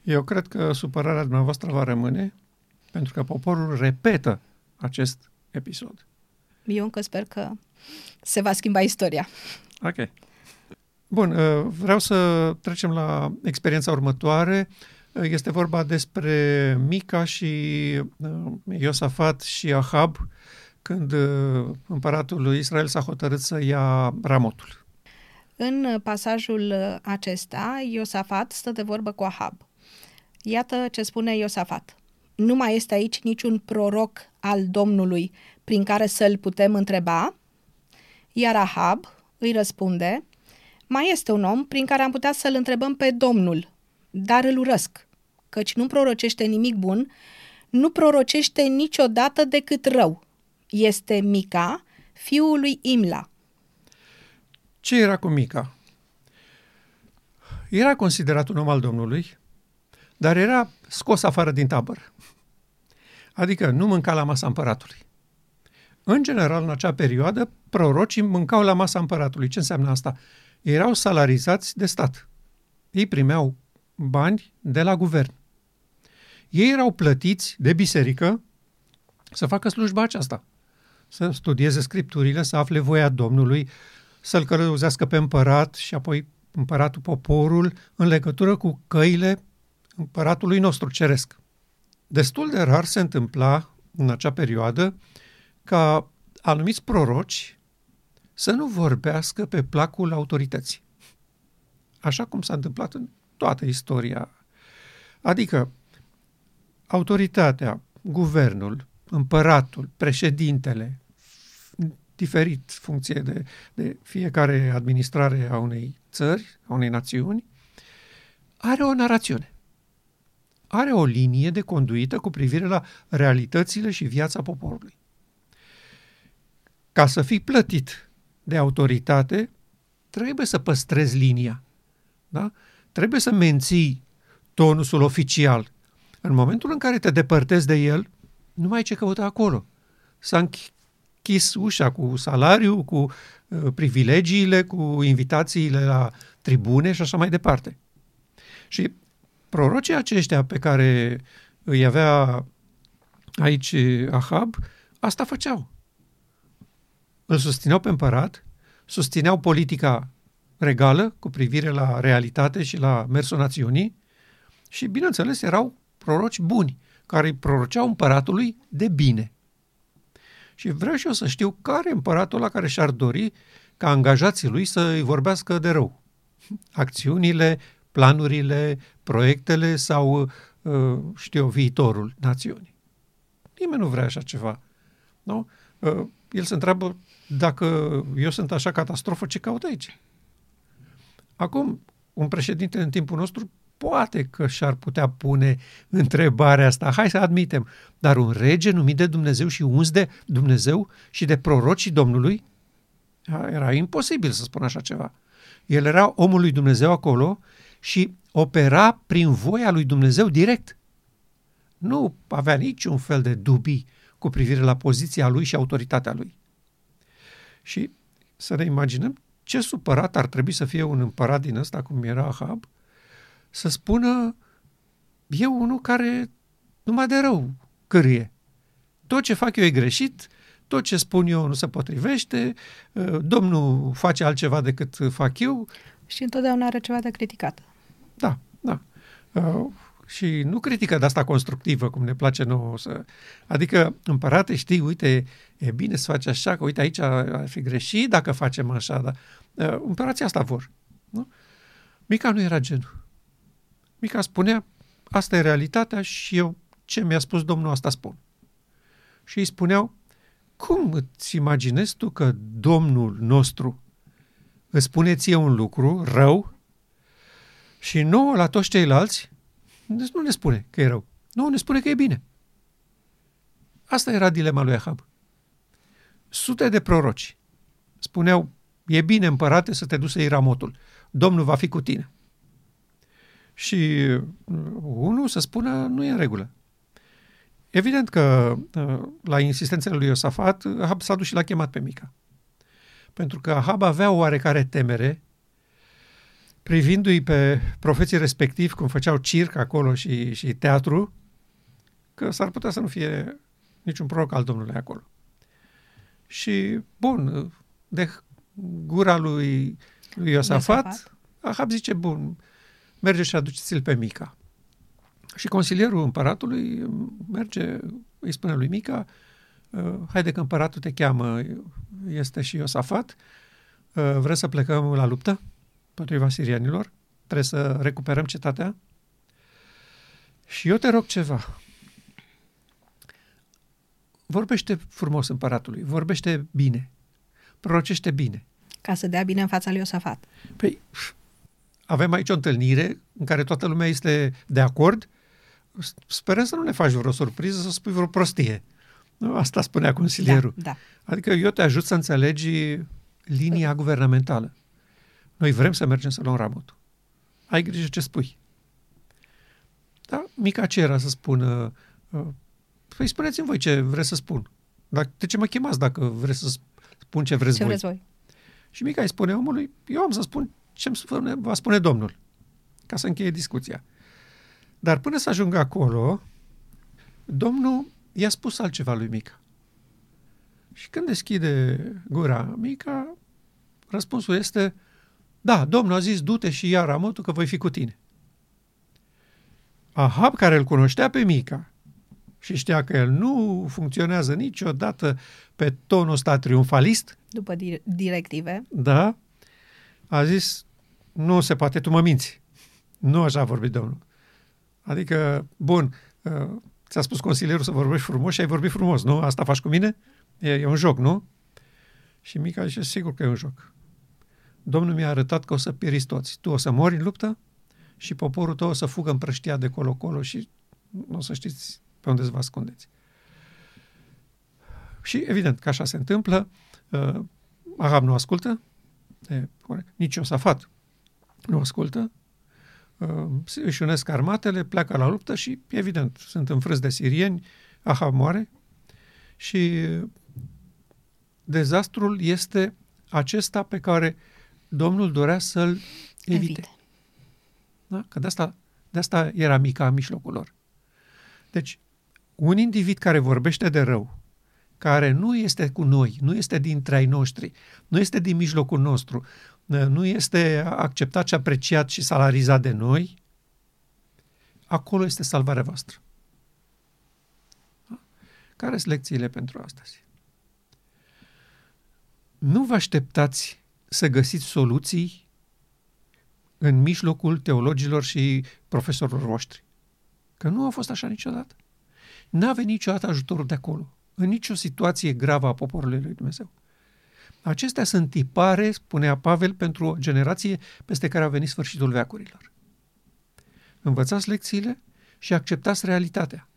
Eu cred că supărarea dumneavoastră va rămâne, pentru că poporul repetă acest episod. Eu încă sper că se va schimba istoria. Ok. Bun, uh, vreau să trecem la experiența următoare. Uh, este vorba despre Mica și uh, Iosafat și Ahab, când împăratul lui Israel s-a hotărât să ia Ramotul. În pasajul acesta, Iosafat stă de vorbă cu Ahab. Iată ce spune Iosafat. Nu mai este aici niciun proroc al Domnului prin care să-l putem întreba? Iar Ahab îi răspunde, mai este un om prin care am putea să-l întrebăm pe Domnul, dar îl urăsc, căci nu prorocește nimic bun, nu prorocește niciodată decât rău. Este Mica, fiul lui Imla. Ce era cu Mica? Era considerat un om al Domnului, dar era scos afară din tabără. Adică nu mânca la masa împăratului. În general, în acea perioadă, prorocii mâncau la masa împăratului. Ce înseamnă asta? erau salarizați de stat. Ei primeau bani de la guvern. Ei erau plătiți de biserică să facă slujba aceasta, să studieze scripturile, să afle voia Domnului, să-l călăuzească pe împărat și apoi împăratul poporul în legătură cu căile împăratului nostru ceresc. Destul de rar se întâmpla în acea perioadă ca anumiți proroci să nu vorbească pe placul autorității. Așa cum s-a întâmplat în toată istoria. Adică autoritatea, guvernul, împăratul, președintele, diferit funcție de, de fiecare administrare a unei țări, a unei națiuni, are o narațiune. Are o linie de conduită cu privire la realitățile și viața poporului. Ca să fii plătit de autoritate, trebuie să păstrezi linia. Da? Trebuie să menții tonusul oficial. În momentul în care te depărtezi de el, nu mai ai ce căuta acolo. S-a închis ușa cu salariu, cu uh, privilegiile, cu invitațiile la tribune și așa mai departe. Și prorocii aceștia pe care îi avea aici Ahab, asta făceau îl susțineau pe împărat, susțineau politica regală cu privire la realitate și la mersul națiunii și, bineînțeles, erau proroci buni, care îi proroceau împăratului de bine. Și vreau și eu să știu care împăratul la care și-ar dori ca angajații lui să îi vorbească de rău. Acțiunile, planurile, proiectele sau, uh, știu eu, viitorul națiunii. Nimeni nu vrea așa ceva. Nu? Uh, el se întreabă dacă eu sunt așa catastrofă, ce caut aici? Acum, un președinte în timpul nostru poate că și-ar putea pune întrebarea asta. Hai să admitem. Dar un rege numit de Dumnezeu și uns de Dumnezeu și de prorocii Domnului? Era imposibil să spun așa ceva. El era omul lui Dumnezeu acolo și opera prin voia lui Dumnezeu direct. Nu avea niciun fel de dubii cu privire la poziția lui și autoritatea lui. Și să ne imaginăm ce supărat ar trebui să fie un împărat din ăsta, cum era Ahab, să spună, eu unul care numai de rău cârie. Tot ce fac eu e greșit, tot ce spun eu nu se potrivește, ă, Domnul face altceva decât fac eu. Și întotdeauna are ceva de criticat. Da, da. Ă, și nu critică de asta constructivă, cum ne place nouă. Să... Adică, împărate, știi, uite, e bine să faci așa, că uite aici ar fi greșit dacă facem așa, dar uh, împărații asta vor. Nu? Mica nu era genul. Mica spunea, asta e realitatea și eu ce mi-a spus Domnul, asta spun. Și îi spuneau, cum îți imaginezi tu că Domnul nostru îți spune ție un lucru rău și nouă la toți ceilalți deci nu ne spune că e rău. Nu, ne spune că e bine. Asta era dilema lui Ahab. Sute de proroci spuneau, e bine împărate să te duci să iei ramotul. Domnul va fi cu tine. Și uh, unul să spună, nu e în regulă. Evident că uh, la insistențele lui Iosafat, Ahab s-a dus și l-a chemat pe Mica. Pentru că Ahab avea o oarecare temere privindu-i pe profeții respectiv, cum făceau circ acolo și, și teatru, că s-ar putea să nu fie niciun proroc al Domnului acolo. Și, bun, de gura lui, lui Iosafat, Iosafat, Ahab zice, bun, merge și aduceți-l pe Mica. Și consilierul împăratului merge, îi spune lui Mica, ă, haide că împăratul te cheamă, este și Iosafat, ă, vrei să plecăm la luptă? Împotriva sirianilor, trebuie să recuperăm cetatea. Și eu te rog ceva. Vorbește frumos împăratului, vorbește bine, prorocește bine. Ca să dea bine în fața lui Iosafat. Păi, avem aici o întâlnire în care toată lumea este de acord. Sperăm să nu ne faci vreo surpriză, să spui vreo prostie. Asta spunea consilierul. Da, da. Adică eu te ajut să înțelegi linia guvernamentală. Noi vrem să mergem să luăm ramotul. Ai grijă ce spui. Da? Mica ce era să spună? Uh, păi spuneți-mi voi ce vreți să spun. Dar de ce mă chemați dacă vreți să spun ce vreți ce voi? Vreți voi? Și Mica îi spune omului, eu am să spun ce îmi va spune Domnul, ca să încheie discuția. Dar până să ajungă acolo, Domnul i-a spus altceva lui Mica. Și când deschide gura Mica, răspunsul este, da, Domnul a zis, du-te și ia ramotul că voi fi cu tine. Ahab, care îl cunoștea pe Mica și știa că el nu funcționează niciodată pe tonul ăsta triumfalist. După directive. Da, a zis, nu se poate, tu mă minți. Nu așa a vorbit Domnul. Adică, bun, uh, ți-a spus consilierul să vorbești frumos și ai vorbit frumos, nu? Asta faci cu mine? E, e un joc, nu? Și Mica zice, sigur că e un joc. Domnul mi-a arătat că o să pieriți toți. Tu o să mori în luptă și poporul tău o să fugă împrăștia de colo-colo și nu o să știți pe unde să vă ascundeți. Și evident că așa se întâmplă. Uh, Ahab nu ascultă, e, nici Iosafat nu ascultă, uh, își unesc armatele, pleacă la luptă și, evident, sunt înfrâți de sirieni, Ahab moare și dezastrul este acesta pe care Domnul dorea să-l evite. evite. Da? Că de asta, de asta era mica în mijlocul lor. Deci, un individ care vorbește de rău, care nu este cu noi, nu este dintre ai noștri, nu este din mijlocul nostru, nu este acceptat și apreciat și salarizat de noi, acolo este salvarea voastră. Care sunt lecțiile pentru astăzi? Nu vă așteptați să găsiți soluții în mijlocul teologilor și profesorilor voștri. Că nu a fost așa niciodată. N-a venit niciodată ajutorul de acolo, în nicio situație gravă a poporului lui Dumnezeu. Acestea sunt tipare, spunea Pavel, pentru o generație peste care a venit sfârșitul veacurilor. Învățați lecțiile și acceptați realitatea.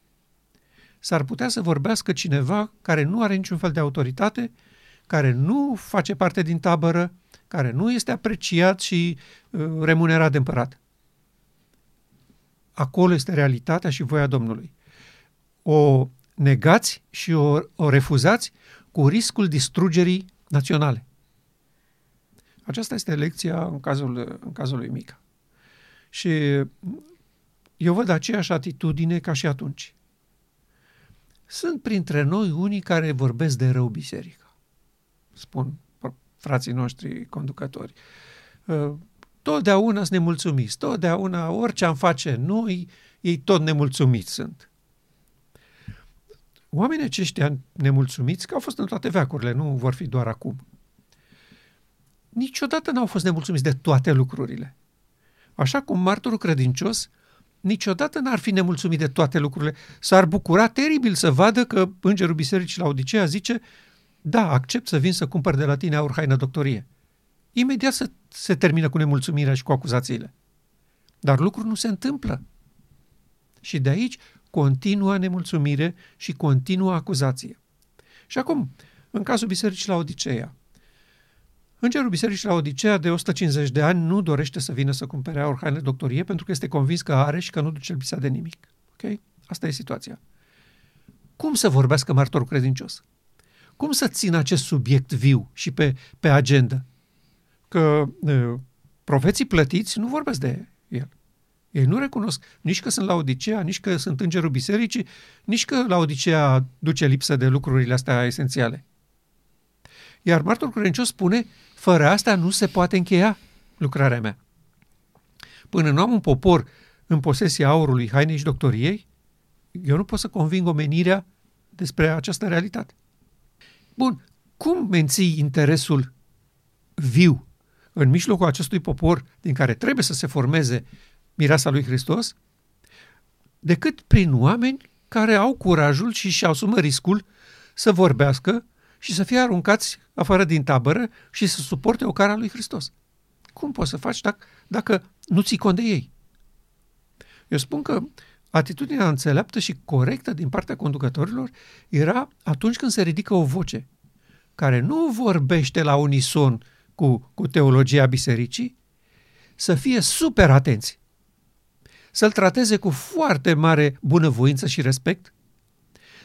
S-ar putea să vorbească cineva care nu are niciun fel de autoritate, care nu face parte din tabără, care nu este apreciat și uh, remunerat de împărat. Acolo este realitatea și voia Domnului. O negați și o, o refuzați cu riscul distrugerii naționale. Aceasta este lecția în cazul, în cazul lui Mica. Și eu văd aceeași atitudine ca și atunci. Sunt printre noi unii care vorbesc de rău biserica. Spun frații noștri conducători. Uh, totdeauna sunt nemulțumiți, totdeauna orice am face noi, ei tot nemulțumiți sunt. Oamenii aceștia nemulțumiți, că au fost în toate veacurile, nu vor fi doar acum, niciodată n-au fost nemulțumiți de toate lucrurile. Așa cum martorul credincios niciodată n-ar fi nemulțumit de toate lucrurile. S-ar bucura teribil să vadă că îngerul bisericii la Odiseea zice da, accept să vin să cumpăr de la tine aur, haină, doctorie. Imediat se, se termină cu nemulțumirea și cu acuzațiile. Dar lucrul nu se întâmplă. Și de aici continuă nemulțumire și continuă acuzație. Și acum, în cazul bisericii la Odiseea, Îngerul Bisericii la Odiseea de 150 de ani nu dorește să vină să cumpere aur, haine, doctorie pentru că este convins că are și că nu duce lipsa de nimic. Ok? Asta e situația. Cum să vorbească martorul credincios? Cum să țină acest subiect viu și pe, pe agenda? Că e, profeții plătiți nu vorbesc de el. Ei nu recunosc nici că sunt la Odiseea, nici că sunt îngerul bisericii, nici că la Odiseea duce lipsă de lucrurile astea esențiale. Iar martorul credincios spune, fără asta nu se poate încheia lucrarea mea. Până nu am un popor în posesia aurului, hainei și doctoriei, eu nu pot să conving omenirea despre această realitate. Bun, cum menții interesul viu în mijlocul acestui popor din care trebuie să se formeze mireasa lui Hristos, decât prin oameni care au curajul și și asumă riscul să vorbească și să fie aruncați afară din tabără și să suporte o cara lui Hristos. Cum poți să faci dacă, dacă nu ții cont de ei? Eu spun că atitudinea înțeleaptă și corectă din partea conducătorilor era atunci când se ridică o voce care nu vorbește la unison cu, cu teologia bisericii, să fie super atenți, să-l trateze cu foarte mare bunăvoință și respect,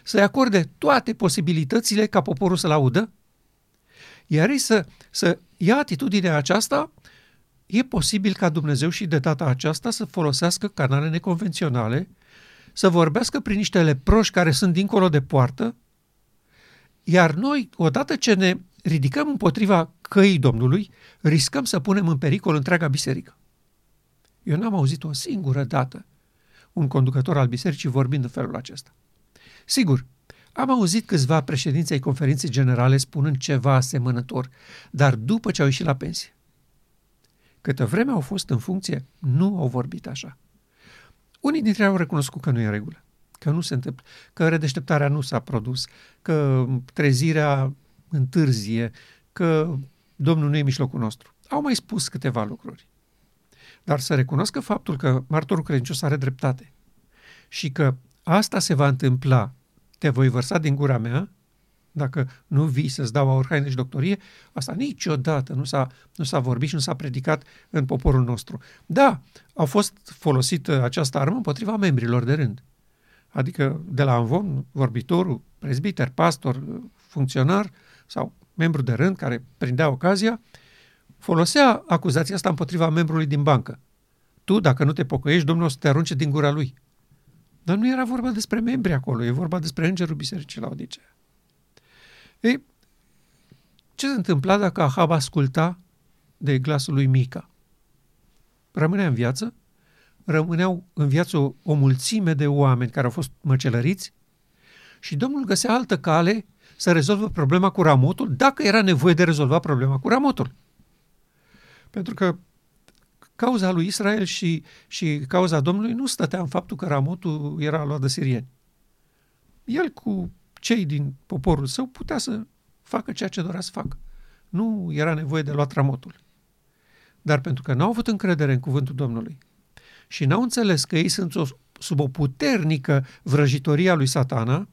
să-i acorde toate posibilitățile ca poporul să-l audă, iar ei să, să ia atitudinea aceasta, e posibil ca Dumnezeu și de data aceasta să folosească canale neconvenționale, să vorbească prin niște leproși care sunt dincolo de poartă, iar noi, odată ce ne ridicăm împotriva căii Domnului, riscăm să punem în pericol întreaga biserică. Eu n-am auzit o singură dată un conducător al bisericii vorbind în felul acesta. Sigur, am auzit câțiva președinți ai conferinței generale spunând ceva asemănător, dar după ce au ieșit la pensie. Câtă vreme au fost în funcție, nu au vorbit așa. Unii dintre ei au recunoscut că nu e în regulă, că nu se întâmplă, că redeșteptarea nu s-a produs, că trezirea întârzie, că Domnul nu e mijlocul nostru. Au mai spus câteva lucruri. Dar să recunoscă faptul că martorul credincios are dreptate și că asta se va întâmpla, te voi vărsa din gura mea, dacă nu vii să-ți dau aur, haine și doctorie, asta niciodată nu s-a, nu s-a vorbit și nu s-a predicat în poporul nostru. Da, a fost folosită această armă împotriva membrilor de rând. Adică de la Anvon, vorbitorul, prezbiter, pastor, funcționar sau membru de rând care prindea ocazia, folosea acuzația asta împotriva membrului din bancă. Tu, dacă nu te pocăiești, Domnul o să te arunce din gura lui. Dar nu era vorba despre membri acolo, e vorba despre îngerul bisericii la Odisea. Ei, ce se întâmpla dacă Ahab asculta de glasul lui Mica? Rămânea în viață? Rămâneau în viață o, o mulțime de oameni care au fost măcelăriți și Domnul găsea altă cale să rezolvă problema cu ramotul dacă era nevoie de rezolva problema cu ramotul. Pentru că cauza lui Israel și, și cauza Domnului nu stătea în faptul că ramotul era luat de sirieni. El cu cei din poporul său putea să facă ceea ce dorea să facă. Nu era nevoie de luat ramotul. Dar pentru că n-au avut încredere în cuvântul Domnului și n-au înțeles că ei sunt o, sub o puternică vrăjitorie a lui satana,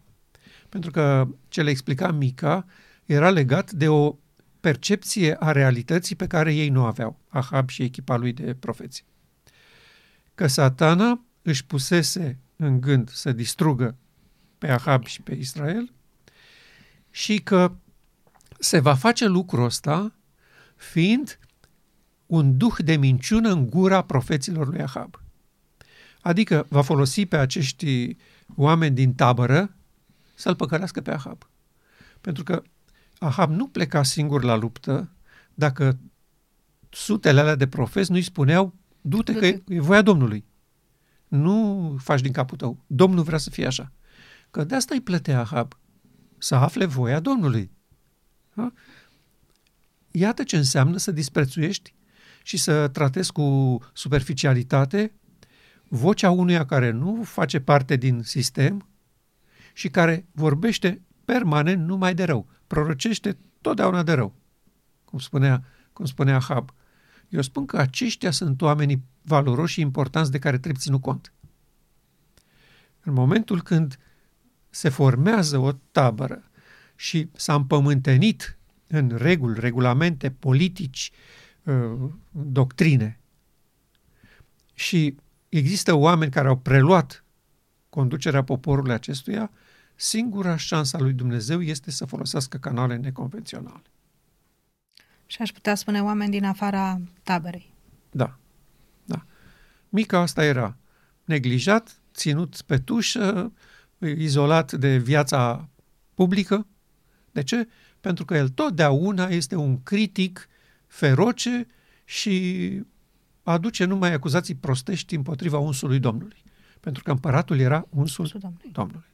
pentru că ce le explica Mica era legat de o percepție a realității pe care ei nu aveau, Ahab și echipa lui de profeți. Că satana își pusese în gând să distrugă pe Ahab și pe Israel și că se va face lucrul ăsta fiind un duh de minciună în gura profeților lui Ahab. Adică va folosi pe acești oameni din tabără să-l păcălească pe Ahab. Pentru că Ahab nu pleca singur la luptă dacă sutele alea de profeți nu-i spuneau du-te că e voia Domnului. Nu faci din capul tău. Domnul vrea să fie așa. Că de asta îi plătea Ahab. Să afle voia Domnului. Ha? Iată ce înseamnă să disprețuiești și să tratezi cu superficialitate vocea unuia care nu face parte din sistem și care vorbește permanent numai de rău. Prorocește totdeauna de rău, cum spunea, cum spunea Hab. Eu spun că aceștia sunt oamenii valoroși și importanți de care trebuie ținut cont. În momentul când se formează o tabără și s-a împământenit în reguli, regulamente, politici, uh, doctrine și există oameni care au preluat conducerea poporului acestuia, singura șansă a lui Dumnezeu este să folosească canale neconvenționale. Și aș putea spune oameni din afara taberei. Da, da. Mica asta era neglijat, ținut pe tușă, izolat de viața publică. De ce? Pentru că el totdeauna este un critic feroce și aduce numai acuzații prostești împotriva unsului Domnului. Pentru că împăratul era unsul Domnului. Domnului.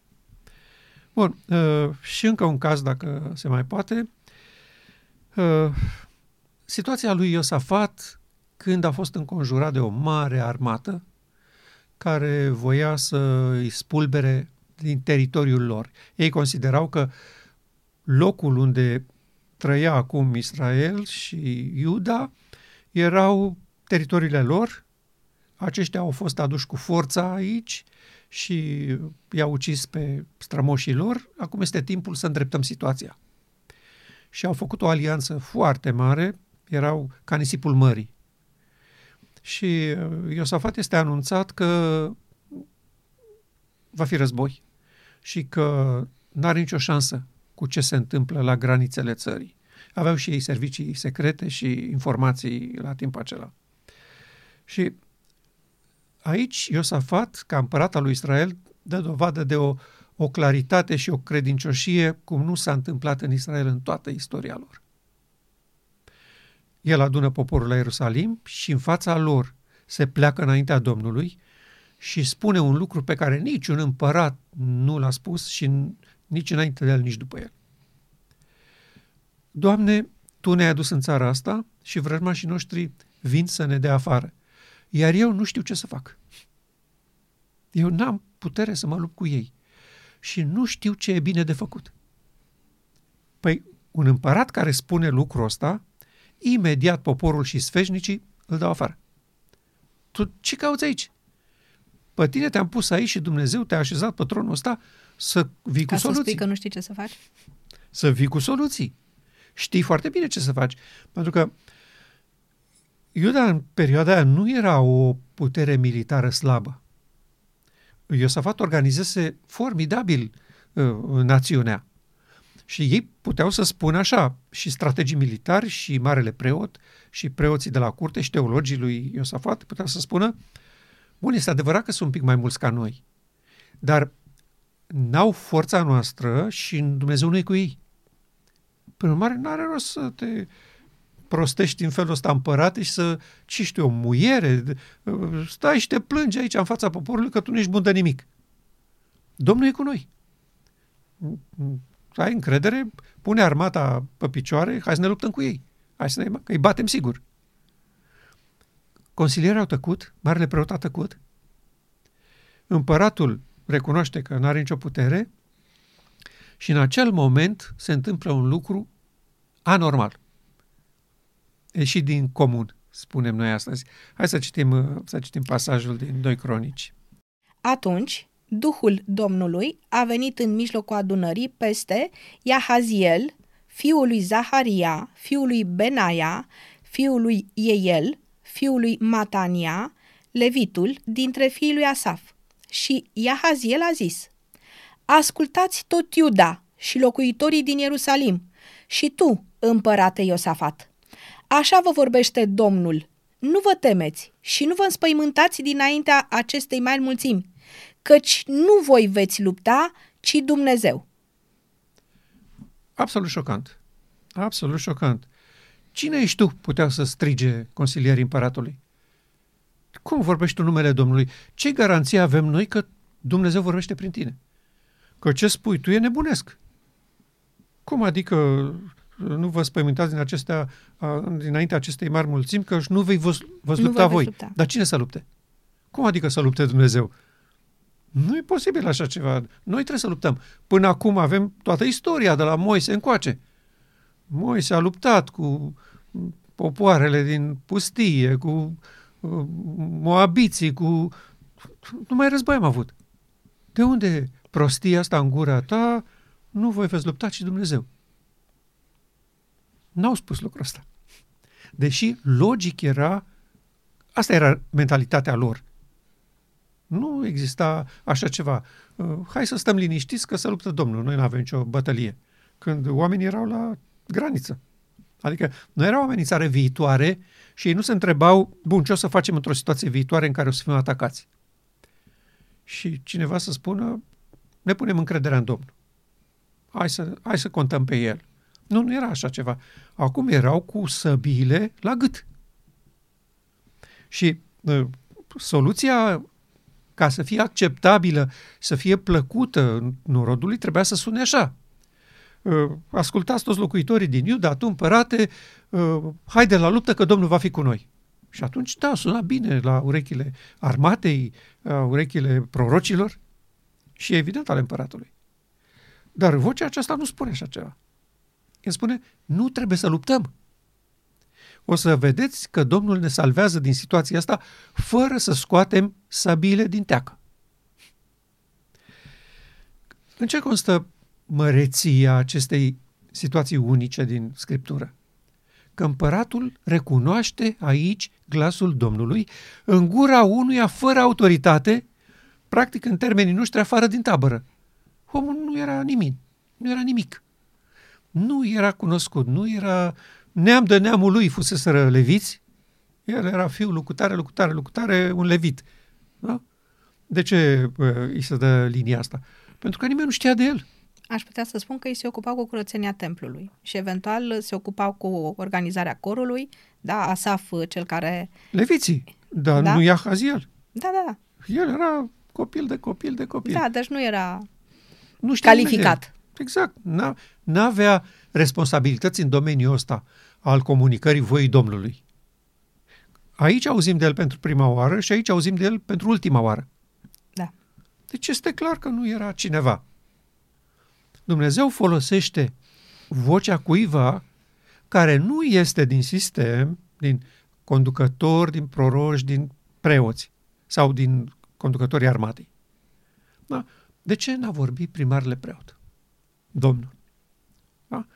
Bun, uh, și încă un caz, dacă se mai poate. Uh, situația lui Iosafat, când a fost înconjurat de o mare armată care voia să îi spulbere din teritoriul lor. Ei considerau că locul unde trăia acum Israel și Iuda erau teritoriile lor, aceștia au fost aduși cu forța aici și i-au ucis pe strămoșii lor, acum este timpul să îndreptăm situația. Și au făcut o alianță foarte mare, erau ca nisipul mării. Și uh, Iosafat este anunțat că va fi război și că nu are nicio șansă cu ce se întâmplă la granițele țării. Aveau și ei servicii secrete și informații la timpul acela. Și aici Iosafat, ca împărat al lui Israel, dă dovadă de o, o claritate și o credincioșie cum nu s-a întâmplat în Israel în toată istoria lor. El adună poporul la Ierusalim și în fața lor se pleacă înaintea Domnului și spune un lucru pe care niciun împărat nu l-a spus și nici înainte de el, nici după el. Doamne, Tu ne-ai adus în țara asta și vrăjmașii noștri vin să ne dea afară iar eu nu știu ce să fac. Eu n-am putere să mă lupt cu ei și nu știu ce e bine de făcut. Păi, un împărat care spune lucrul ăsta, imediat poporul și sfeșnicii îl dau afară. Tu ce cauți aici? Pe tine te-am pus aici și Dumnezeu te-a așezat pe tronul ăsta să vii Ca cu soluții. să spui că nu știi ce să faci? Să vii cu soluții. Știi foarte bine ce să faci. Pentru că Iuda în perioada aia nu era o putere militară slabă. Iosafat organizase formidabil uh, națiunea. Și ei puteau să spună așa, și strategii militari, și marele preot, și preoții de la curte, și teologii lui Iosafat puteau să spună, bun, este adevărat că sunt un pic mai mulți ca noi, dar n-au forța noastră și Dumnezeu nu e cu ei. Prin urmare, nu are rost să te prostești în felul ăsta împărate și să, ce știu, o muiere, stai și te plângi aici în fața poporului că tu nu ești bun de nimic. Domnul e cu noi. Ai încredere, pune armata pe picioare, hai să ne luptăm cu ei. Hai să ne, îi batem sigur. Consilierii au tăcut, marele preot a tăcut, împăratul recunoaște că nu are nicio putere și în acel moment se întâmplă un lucru anormal. Ieșit din comun, spunem noi astăzi. Hai să citim, să citim pasajul din 2 Cronici. Atunci, Duhul Domnului a venit în mijlocul adunării peste Iahaziel, fiul lui Zaharia, fiul lui Benaia, fiul lui Ieiel, fiul lui Matania, levitul, dintre fiii lui Asaf. Și Iahaziel a zis, Ascultați tot Iuda și locuitorii din Ierusalim și tu, împărate Iosafat. Așa vă vorbește Domnul, nu vă temeți și nu vă înspăimântați dinaintea acestei mari mulțimi, căci nu voi veți lupta, ci Dumnezeu. Absolut șocant. Absolut șocant. Cine ești tu, putea să strige consilierii împăratului? Cum vorbești tu numele Domnului? Ce garanție avem noi că Dumnezeu vorbește prin tine? Că ce spui tu e nebunesc. Cum adică nu vă spăimântați din acestea, dinainte acestei mari mulțimi, că nu vei vă, vă lupta voi. Lupta. Dar cine să lupte? Cum adică să lupte Dumnezeu? Nu e posibil așa ceva. Noi trebuie să luptăm. Până acum avem toată istoria de la Moise încoace. Moise a luptat cu popoarele din pustie, cu uh, moabiții, cu... Numai război am avut. De unde prostia asta în gura ta? Nu voi veți lupta, ci Dumnezeu. N-au spus lucrul ăsta. Deși logic era, asta era mentalitatea lor. Nu exista așa ceva. Uh, hai să stăm liniștiți că să luptă Domnul, noi nu avem nicio bătălie. Când oamenii erau la graniță. Adică nu era o amenințare viitoare și ei nu se întrebau, bun, ce o să facem într-o situație viitoare în care o să fim atacați? Și cineva să spună, ne punem încrederea în Domnul. Hai să, hai să contăm pe El. Nu, nu era așa ceva. Acum erau cu săbile la gât. Și uh, soluția ca să fie acceptabilă, să fie plăcută norodului, trebuia să sune așa. Uh, ascultați toți locuitorii din Iuda, tu împărate, uh, haide la luptă că Domnul va fi cu noi. Și atunci, da, suna bine la urechile armatei, la urechile prorocilor și evident ale împăratului. Dar vocea aceasta nu spune așa ceva. El spune, nu trebuie să luptăm. O să vedeți că Domnul ne salvează din situația asta fără să scoatem sabile din teacă. În ce constă măreția acestei situații unice din Scriptură? Că împăratul recunoaște aici glasul Domnului în gura unuia fără autoritate, practic în termenii noștri afară din tabără. Omul nu era nimic, nu era nimic. Nu era cunoscut, nu era neam de neamul lui fuseseră leviți, el era fiul lucutare, lucutare, lucutare, un levit. Da? De ce uh, îi se dă linia asta? Pentru că nimeni nu știa de el. Aș putea să spun că ei se ocupau cu curățenia templului și eventual se ocupau cu organizarea corului, da, Asaf, cel care... Leviții, dar da? nu ia Haziel. Da, da, da. El era copil de copil de copil. Da, deci nu era nu calificat. Exact. N-avea responsabilități în domeniul ăsta al comunicării voii Domnului. Aici auzim de el pentru prima oară și aici auzim de el pentru ultima oară. Da. Deci este clar că nu era cineva. Dumnezeu folosește vocea cuiva care nu este din sistem, din conducători, din proroși, din preoți sau din conducătorii armatei. Da? De ce n-a vorbit primarele preot? Domnul. Da?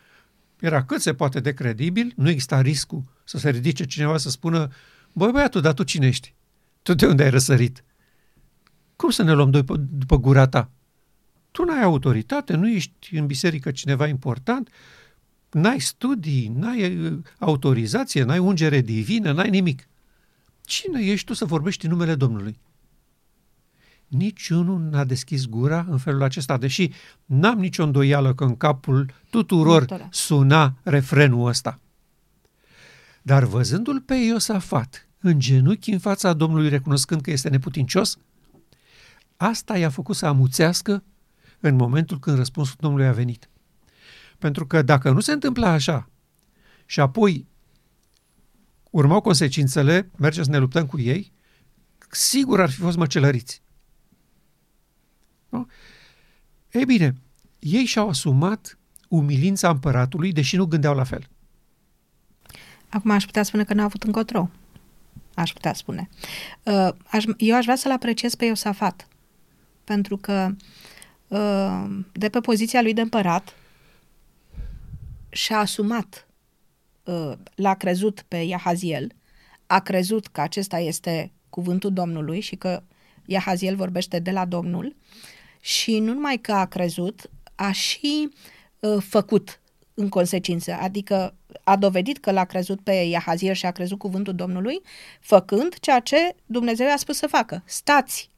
Era cât se poate de credibil, nu exista riscul să se ridice cineva să spună Băi băiatul, dar tu cine ești? Tu de unde ai răsărit? Cum să ne luăm după, după gura ta? Tu n-ai autoritate, nu ești în biserică cineva important, n-ai studii, n-ai uh, autorizație, n-ai ungere divină, n-ai nimic. Cine ești tu să vorbești în numele Domnului? niciunul n-a deschis gura în felul acesta, deși n-am nicio îndoială că în capul tuturor Multora. suna refrenul ăsta. Dar văzându-l pe Iosafat în genunchi în fața Domnului, recunoscând că este neputincios, asta i-a făcut să amuțească în momentul când răspunsul Domnului a venit. Pentru că dacă nu se întâmplă așa și apoi urmau consecințele, mergem să ne luptăm cu ei, sigur ar fi fost măcelăriți. Nu? Ei bine, ei și-au asumat umilința împăratului, deși nu gândeau la fel. Acum aș putea spune că n-a avut încotro. Aș putea spune. Uh, aș, eu aș vrea să-l apreciez pe Iosafat. Pentru că uh, de pe poziția lui de împărat și-a asumat, uh, l-a crezut pe Iahaziel, a crezut că acesta este cuvântul Domnului și că Iahaziel vorbește de la Domnul și nu numai că a crezut, a și uh, făcut în consecință, adică a dovedit că l-a crezut pe Iahaziel și a crezut cuvântul Domnului, făcând ceea ce Dumnezeu i-a spus să facă. Stați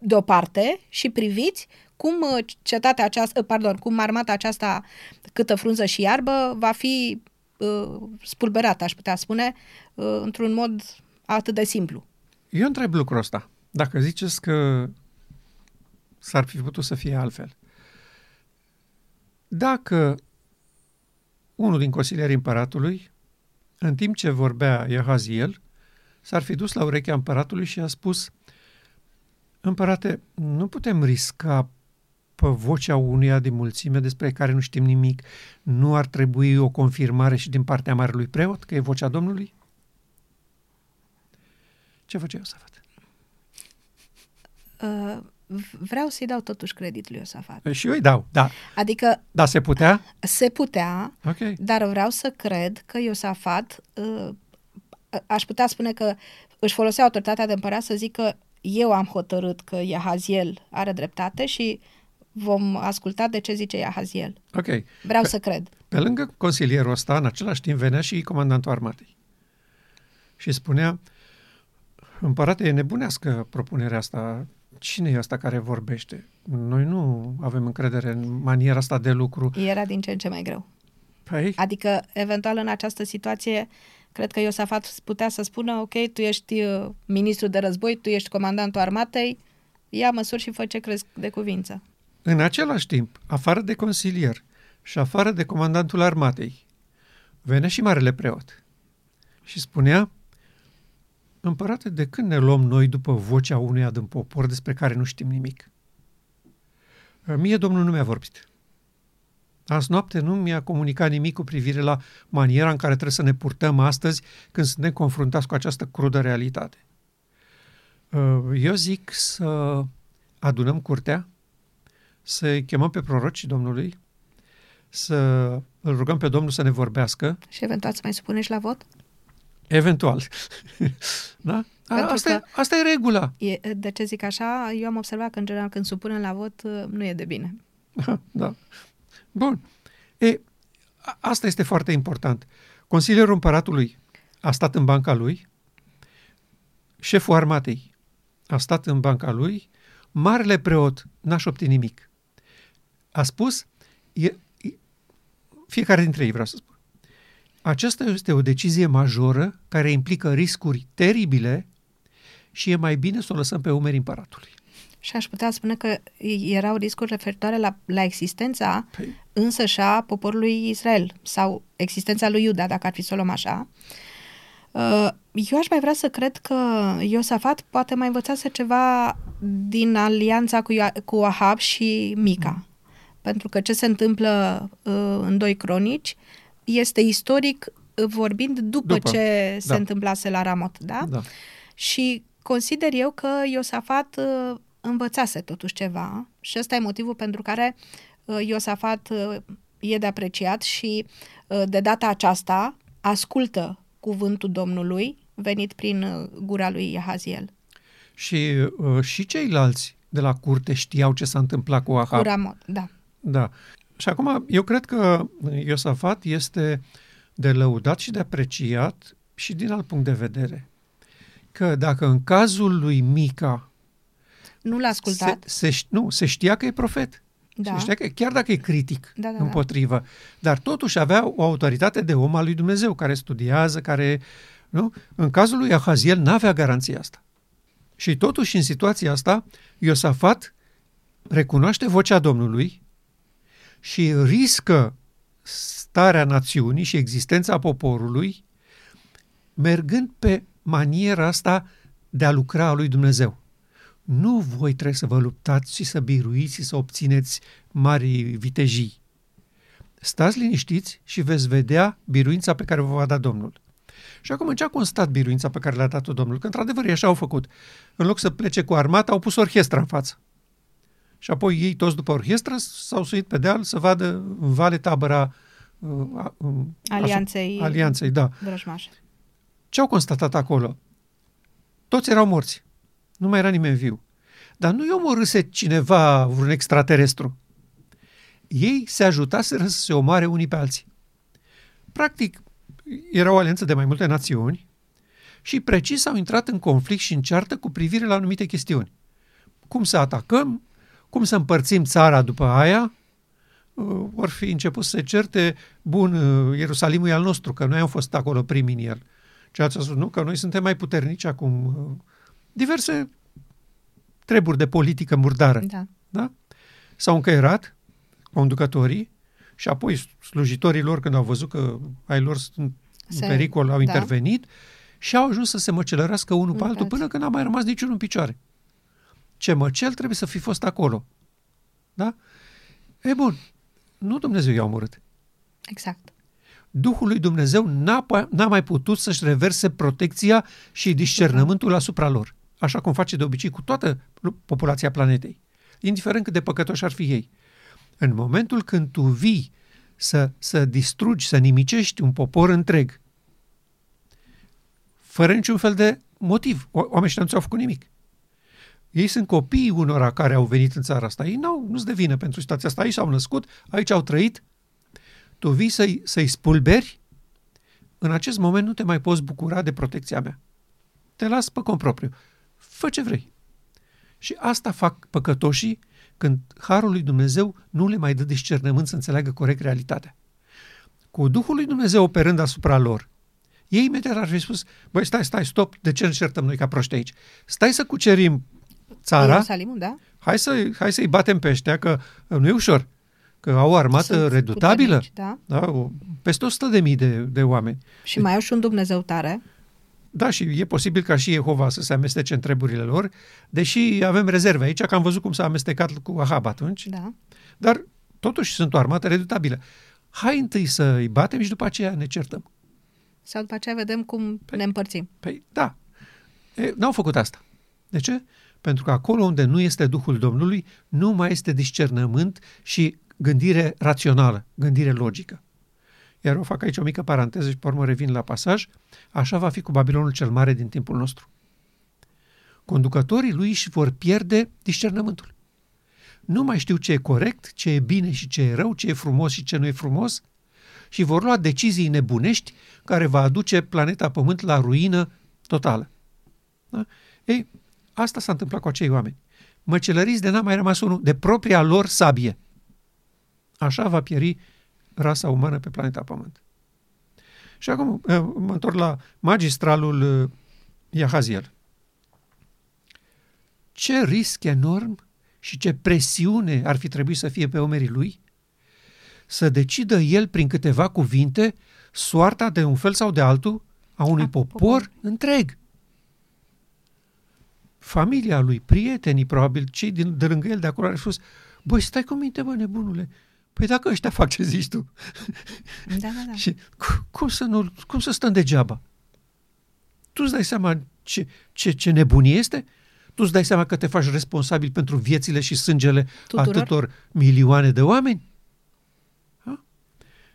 deoparte și priviți cum uh, cetatea aceasta, uh, pardon, cum armata aceasta câtă frunză și iarbă va fi uh, spulberată, aș putea spune, uh, într-un mod atât de simplu. Eu întreb lucrul ăsta. Dacă ziceți că s-ar fi putut să fie altfel. Dacă unul din consilierii împăratului, în timp ce vorbea Iehaziel, s-ar fi dus la urechea împăratului și a spus Împărate, nu putem risca pe vocea unuia din mulțime despre care nu știm nimic. Nu ar trebui o confirmare și din partea marelui preot că e vocea Domnului? Ce făcea Iosafat? Uh, vreau să-i dau totuși credit lui Iosafat. Și eu îi dau, da. Adică Da, se putea? se putea, Ok. dar vreau să cred că Iosafat, uh, aș putea spune că își folosea autoritatea de împărat să zică eu am hotărât că Iahaziel are dreptate și vom asculta de ce zice Iahaziel. Ok. Vreau Pe- să cred. Pe lângă consilierul ăsta, în același timp, venea și comandantul armatei. Și spunea, împărate, e nebunească propunerea asta. Cine e asta care vorbește? Noi nu avem încredere în maniera asta de lucru. Era din ce în ce mai greu. Păi, Adică, eventual, în această situație, cred că Iosafat putea să spună, ok, tu ești uh, ministru de război, tu ești comandantul armatei, ia măsuri și fă ce crezi de cuvință. în același timp, afară de consilier și afară de comandantul armatei, venea și marele preot. Și spunea, împărate, de când ne luăm noi după vocea unuia din popor despre care nu știm nimic? Mie Domnul nu mi-a vorbit. Azi noapte nu mi-a comunicat nimic cu privire la maniera în care trebuie să ne purtăm astăzi când suntem confruntați cu această crudă realitate. Eu zic să adunăm curtea, să chemăm pe prorocii Domnului, să îl rugăm pe Domnul să ne vorbească, Și eventual să mai supune și la vot? eventual. da? A, Pentru asta, că- e, asta e regula. E, de ce zic așa? Eu am observat că, în general, când supunem la vot, uh, nu e de bine. da. Bun. E, a- asta este foarte important. Consilierul împăratului a stat în banca lui, șeful armatei a stat în banca lui, marele preot n-a șoptit nimic. A spus, e, e, fiecare dintre ei vreau să spun, aceasta este o decizie majoră care implică riscuri teribile și e mai bine să o lăsăm pe umerii împăratului. Și aș putea spune că erau riscuri referitoare la, la existența Păi, însăși a poporului Israel sau existența lui Iuda, dacă ar fi să o luăm așa. Uh, Eu aș mai vrea să cred că Iosafat poate mai învățase ceva din alianța cu, Ioa- cu Ahab și Mica. Pentru că ce se întâmplă uh, în doi cronici este istoric uh, vorbind după, După, ce se da. întâmplase la Ramot, da? da. Și consider eu că Iosafat uh, învățase totuși ceva și ăsta e motivul pentru care uh, Iosafat uh, e de apreciat și uh, de data aceasta ascultă cuvântul Domnului venit prin uh, gura lui Iahaziel. Și, uh, și ceilalți de la curte știau ce s-a întâmplat cu Ahab. Cu Ramot, da. Da. Și acum, eu cred că Iosafat este de lăudat și de apreciat și din alt punct de vedere. Că dacă în cazul lui Mica Nu l-a ascultat. Se, se, nu, se știa că e profet. da. Se știa că, chiar dacă e critic Da, da, da. împotrivă, dar totuși avea o autoritate de om al lui Dumnezeu, care studiază, care... Nu? În cazul lui Ahaziel n-avea garanția asta. Și totuși, în situația asta, Iosafat recunoaște vocea Domnului și riscă starea națiunii și existența poporului, mergând pe maniera asta de a lucra a lui Dumnezeu. Nu voi trebuie să vă luptați și să biruiți și să obțineți mari vitejii. Stați liniștiți și veți vedea biruința pe care vă va da Domnul. Și acum în ce a constat biruința pe care le-a dat-o Domnul? Că într-adevăr ei așa au făcut. În loc să plece cu armata, au pus orchestra în față. Și apoi ei toți după orchestră s-au suit pe deal să vadă în vale tabăra uh, a- uh, Alianței asu- alianței, da. vrăjmașe. Ce au constatat acolo? Toți erau morți. Nu mai era nimeni viu. Dar nu i omorâse cineva, vreun extraterestru. Ei se ajutaseră să se omoare unii pe alții. Practic, era o alianță de mai multe națiuni și precis au intrat în conflict și în ceartă cu privire la anumite chestiuni. Cum să atacăm, cum să împărțim țara după aia, uh, vor fi început să se certe, bun, uh, Ierusalimul e al nostru, că noi am fost acolo primii în el. Cealalți au spus, nu, că noi suntem mai puternici acum. Uh, Diverse treburi de politică murdară. Da. Da? S-au încăierat conducătorii și apoi slujitorii lor, când au văzut că ai lor sunt în Se- pericol, au da. intervenit și au ajuns să se măcelărească unul pe Unul pe altul până când n-a mai rămas niciunul în picioare. Ce măcel trebuie să fi fost acolo. Da? E bun, nu Dumnezeu i-a omorât. Exact. Duhul lui Dumnezeu n-a, pa- n-a mai putut să-și reverse protecția și discernământul asupra lor, așa cum face de obicei cu toată populația planetei, indiferent cât de păcătoși ar fi ei. În momentul când tu vii să, să distrugi, să nimicești un popor întreg, fără niciun fel de motiv, o- oamenii ăștia nu ți-au făcut nimic. Ei sunt copiii unora care au venit în țara asta. Ei n-au, nu-ți de vină pentru situația asta. Aici s-au născut, aici au trăit, tu vii să-i, să-i spulberi, în acest moment nu te mai poți bucura de protecția mea. Te las pe cont propriu. Fă ce vrei. Și asta fac păcătoșii când Harul lui Dumnezeu nu le mai dă discernământ să înțeleagă corect realitatea. Cu Duhul lui Dumnezeu operând asupra lor, ei imediat ar fi spus, băi, stai, stai, stop, de ce ne certăm noi ca proști aici? Stai să cucerim țara, Ierusalimul, da? hai, să, hai să-i batem pe ăștia, că uh, nu e ușor, că au o armată Sunt redutabilă. puternici, Da? Da, o, peste 100 de mii de, de oameni. Și mai au și un Dumnezeu tare. Da, și e posibil ca și Jehova să se amestece în treburile lor, deși avem rezerve aici, că am văzut cum s-a amestecat cu Ahab atunci, Da. dar totuși sunt o armată redutabilă. Hai întâi să îi batem și după aceea ne certăm. Sau după aceea vedem cum Păi- ne împărțim. Păi da, e, n-au făcut asta. De ce? Pentru că acolo unde nu este Duhul Domnului, nu mai este discernământ și gândire rațională, gândire logică. Iar eu fac aici o mică paranteză și pe urmă revin la pasaj. Așa va fi cu Babilonul cel mare din timpul nostru. Conducătorii lui își vor pierde discernământul. Nu mai știu ce e corect, ce e bine și ce e rău, ce e frumos și ce nu e frumos și vor lua decizii nebunești care va aduce planeta Pământ la ruină totală. Da? Ei, asta s-a întâmplat cu acei oameni. Măcelăriți de n-a mai rămas unul de propria lor sabie. Așa va pieri rasa umană pe planeta Pământ. Și acum eh, mă întorc la magistralul eh, Iahaziel. Ce risc enorm și ce presiune ar fi trebuit să fie pe omerii lui să decidă el prin câteva cuvinte soarta de un fel sau de altul a unui A popor poporului. întreg. Familia lui, prietenii, probabil, cei din, de lângă el de acolo, au spus, băi, stai cu minte, bă, nebunule, păi dacă ăștia fac ce zici tu, Da, da, da. și cu- cum să, nu, cum să stăm degeaba? Tu îți dai seama ce, ce, ce nebunie este? Tu îți dai seama că te faci responsabil pentru viețile și sângele Tuturor? atâtor milioane de oameni? Ha?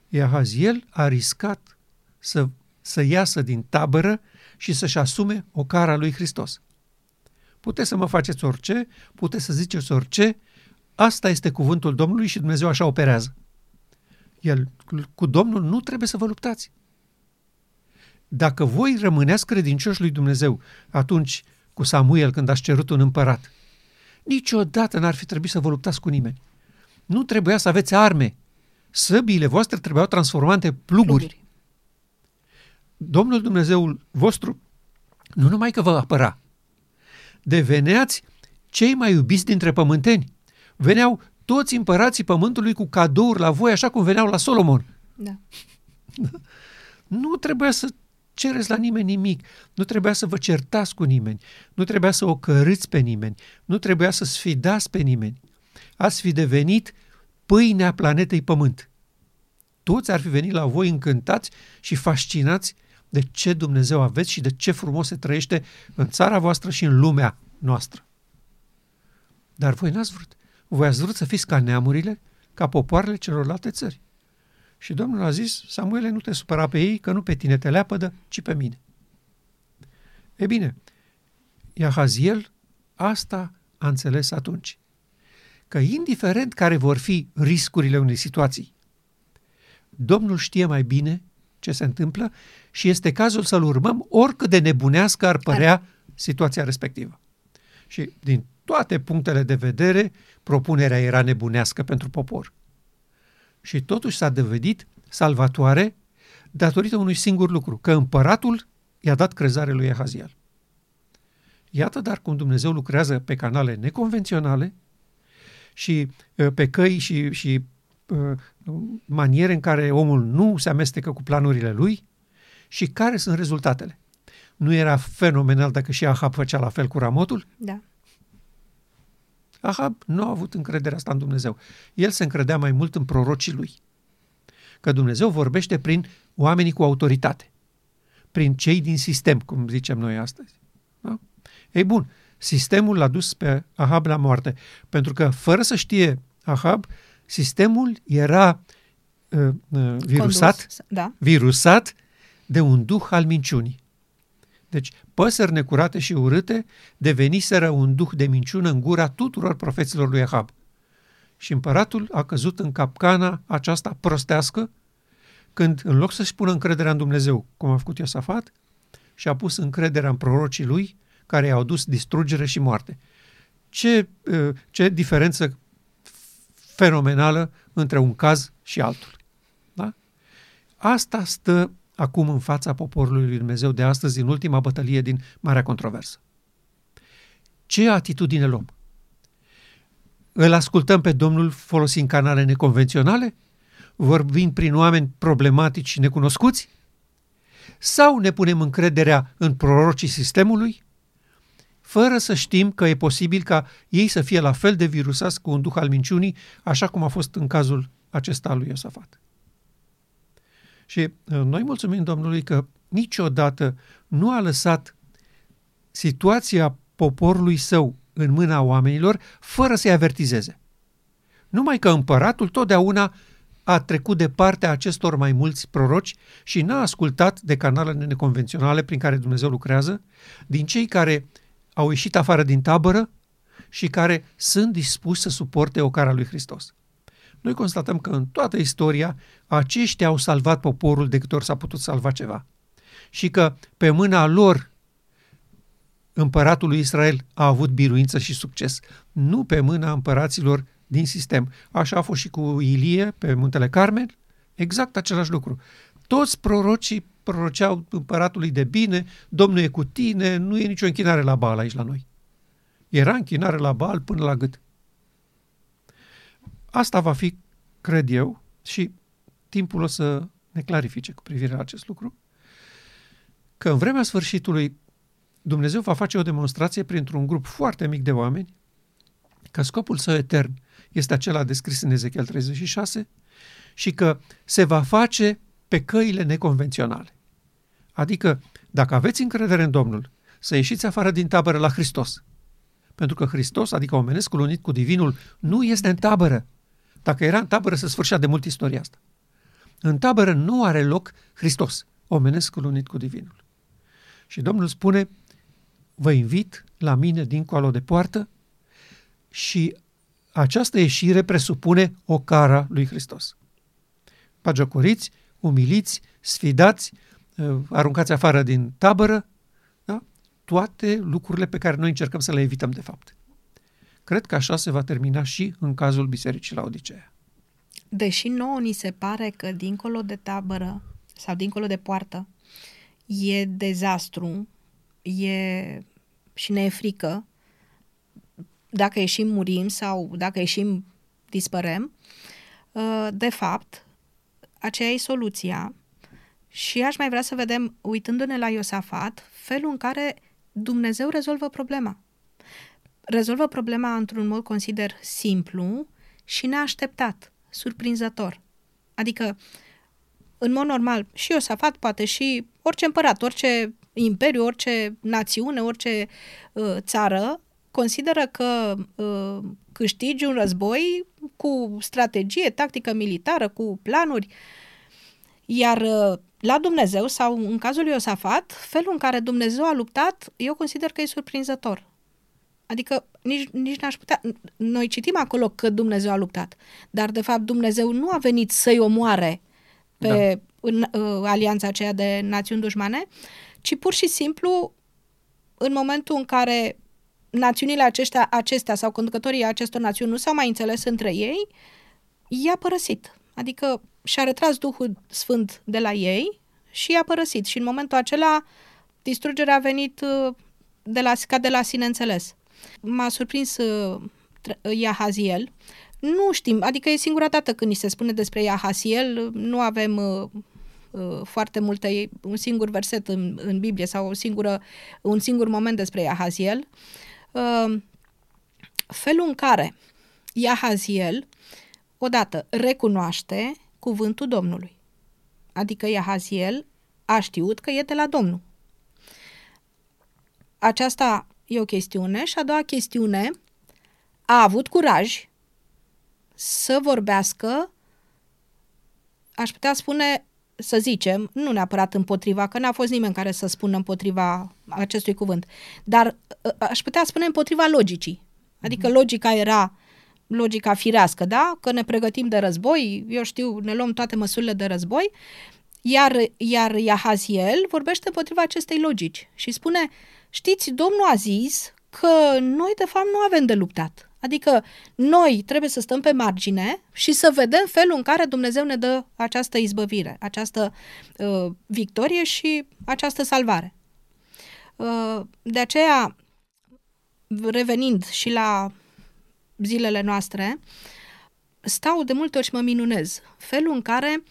Iahaziel a riscat să, să iasă din tabără și să-și asume o cara lui Hristos. Puteți să mă faceți orice, puteți să ziceți orice, asta este cuvântul Domnului și Dumnezeu așa operează. El, cu Domnul nu trebuie să vă luptați. Dacă voi rămâneați credincioși lui Dumnezeu atunci cu Samuel când ați cerut un împărat, Niciodată n-ar fi trebuit să vă luptați cu nimeni. Nu trebuia să aveți arme. Săbiile voastre trebuiau transformate pluguri. pluguri. Domnul Dumnezeul vostru nu numai că vă apăra, deveneați cei mai iubiți dintre pământeni. Veneau toți împărații pământului cu cadouri la voi, așa cum veneau la Solomon. Da. Nu trebuia să cereți la nimeni nimic, nu trebuia să vă certați cu nimeni, nu trebuia să o cărâți pe nimeni, nu trebuia să sfidați pe nimeni. Ați fi devenit pâinea planetei Pământ. Toți ar fi venit la voi încântați și fascinați de ce Dumnezeu aveți și de ce frumos se trăiește în țara voastră și în lumea noastră. Dar voi n-ați vrut. Voi ați vrut să fiți ca neamurile, ca popoarele celorlalte țări. Și Domnul a zis, Samuele, nu te supăra pe ei, că nu pe tine te leapădă, ci pe mine. E bine, Iahaziel asta a înțeles atunci. Că indiferent care vor fi riscurile unei situații, Domnul știe mai bine ce se întâmplă și este cazul să-l urmăm oricât de nebunească ar părea situația respectivă. Și din toate punctele de vedere, propunerea era nebunească pentru popor. Și totuși s-a dovedit salvatoare datorită unui singur lucru, că împăratul i-a dat crezare lui Ehaziel. Iată dar cum Dumnezeu lucrează pe canale neconvenționale și uh, pe căi și, și uh, maniere în care omul nu se amestecă cu planurile lui și care sunt rezultatele. Nu era fenomenal dacă și Ahab făcea la fel cu ramotul? Da. Ahab nu a avut încrederea asta în Dumnezeu. El se încredea mai mult în prorocii lui. Că Dumnezeu vorbește prin oamenii cu autoritate. Prin cei din sistem, cum zicem noi astăzi. Da? Ei bun, sistemul l-a dus pe Ahab la moarte. Pentru că, fără să știe Ahab, sistemul era uh, uh, virusat, Condus, da. virusat de un duh al minciunii. Deci, păsări necurate și urâte deveniseră un duh de minciună în gura tuturor profeților lui Ahab. Și împăratul a căzut în capcana aceasta prostească, când, în loc să-și pună încrederea în Dumnezeu, cum a făcut Iosafat, și-a pus încrederea în prorocii lui, care i-au dus distrugere și moarte. Ce, uh, ce diferență fenomenală între un caz și altul. Da? Asta stă acum în fața poporului lui Dumnezeu de astăzi, în ultima bătălie din Marea Controversă. Ce atitudine luăm? Îl ascultăm pe Domnul folosind canale neconvenționale? Vorbim prin oameni problematici și necunoscuți? Sau ne punem încrederea în prorocii sistemului? Fără să știm că e posibil ca ei să fie la fel de virusați cu un duh al minciunii, așa cum a fost în cazul acesta al lui Iosafat. Și uh, noi mulțumim Domnului că niciodată nu a lăsat situația poporului său în mâna oamenilor fără să-i avertizeze. Numai că împăratul totdeauna a trecut de partea acestor mai mulți proroci și n-a ascultat de canalele neconvenționale prin care Dumnezeu lucrează, din cei care au ieșit afară din tabără și care sunt dispuși să suporte ocara lui Hristos. Noi constatăm că în toată istoria aceștia au salvat poporul de câte ori s-a putut salva ceva. Și că pe mâna lor împăratul lui Israel a avut biruință și succes, nu pe mâna împăraților din sistem. Așa a fost și cu Ilie pe muntele Carmel, exact același lucru. Toți prorocii proroceau împăratului de bine, Domnul e cu tine, nu e nicio închinare la Baal aici la noi. Era închinare la Baal până la gât. Asta va fi, cred eu, și timpul o să ne clarifice cu privire la acest lucru, că în vremea sfârșitului Dumnezeu va face o demonstrație printr-un grup foarte mic de oameni că scopul său etern este acela descris în Ezechiel 36 și că se va face pe căile neconvenționale. Adică, dacă aveți încredere în Domnul, să ieșiți afară din tabără la Hristos. Pentru că Hristos, adică omenescul unit cu divinul, nu este în tabără. Dacă era în tabără, se sfârșea de mult istoria asta. În tabără nu are loc Hristos, omenescul unit cu divinul. Și Domnul spune, vă invit la mine dincolo de poartă și această ieșire presupune o cara lui Hristos. Pagiocoriți, umiliți, sfidați, uh, aruncați afară din tabără, da? toate lucrurile pe care noi încercăm să le evităm de fapt. Cred că așa se va termina și în cazul Bisericii la Odiseea. Deși nouă ni se pare că dincolo de tabără sau dincolo de poartă e dezastru, e și ne e frică, dacă ieșim murim sau dacă ieșim dispărem, uh, de fapt, aceea e soluția și aș mai vrea să vedem, uitându-ne la Iosafat, felul în care Dumnezeu rezolvă problema. Rezolvă problema într-un mod, consider, simplu și neașteptat, surprinzător. Adică, în mod normal, și Iosafat poate și orice împărat, orice imperiu, orice națiune, orice uh, țară consideră că uh, câștigi un război cu strategie, tactică militară, cu planuri. Iar uh, la Dumnezeu, sau în cazul lui Iosafat, felul în care Dumnezeu a luptat, eu consider că e surprinzător. Adică nici, nici n-aș putea... Noi citim acolo că Dumnezeu a luptat, dar de fapt Dumnezeu nu a venit să-i omoare pe da. în, uh, alianța aceea de națiuni dușmane, ci pur și simplu în momentul în care națiunile aceștia, acestea sau conducătorii acestor națiuni nu s-au mai înțeles între ei, i-a părăsit. Adică și-a retras Duhul Sfânt de la ei și i-a părăsit. Și în momentul acela distrugerea a venit uh, de la, ca de la sine înțeles. M-a surprins uh, Iahaziel. Nu știm, adică e singura dată când ni se spune despre Iahaziel, nu avem uh, uh, foarte multe, un singur verset în, în Biblie sau o singură, un singur moment despre Iahaziel. Uh, felul în care Iahaziel, odată, recunoaște cuvântul Domnului. Adică Iahaziel a știut că e de la Domnul. Aceasta e o chestiune și a doua chestiune a avut curaj să vorbească, aș putea spune, să zicem, nu neapărat împotriva, că n-a fost nimeni care să spună împotriva acestui cuvânt, dar ă, aș putea spune împotriva logicii. Adică mhm. logica era logica firească, da? Că ne pregătim de război, eu știu, ne luăm toate măsurile de război, iar, iar Iahaziel vorbește împotriva acestei logici și spune, știți, Domnul a zis că noi de fapt nu avem de luptat. Adică noi trebuie să stăm pe margine și să vedem felul în care Dumnezeu ne dă această izbăvire, această uh, victorie și această salvare. Uh, de aceea, revenind și la zilele noastre, stau de multe ori și mă minunez. Felul în care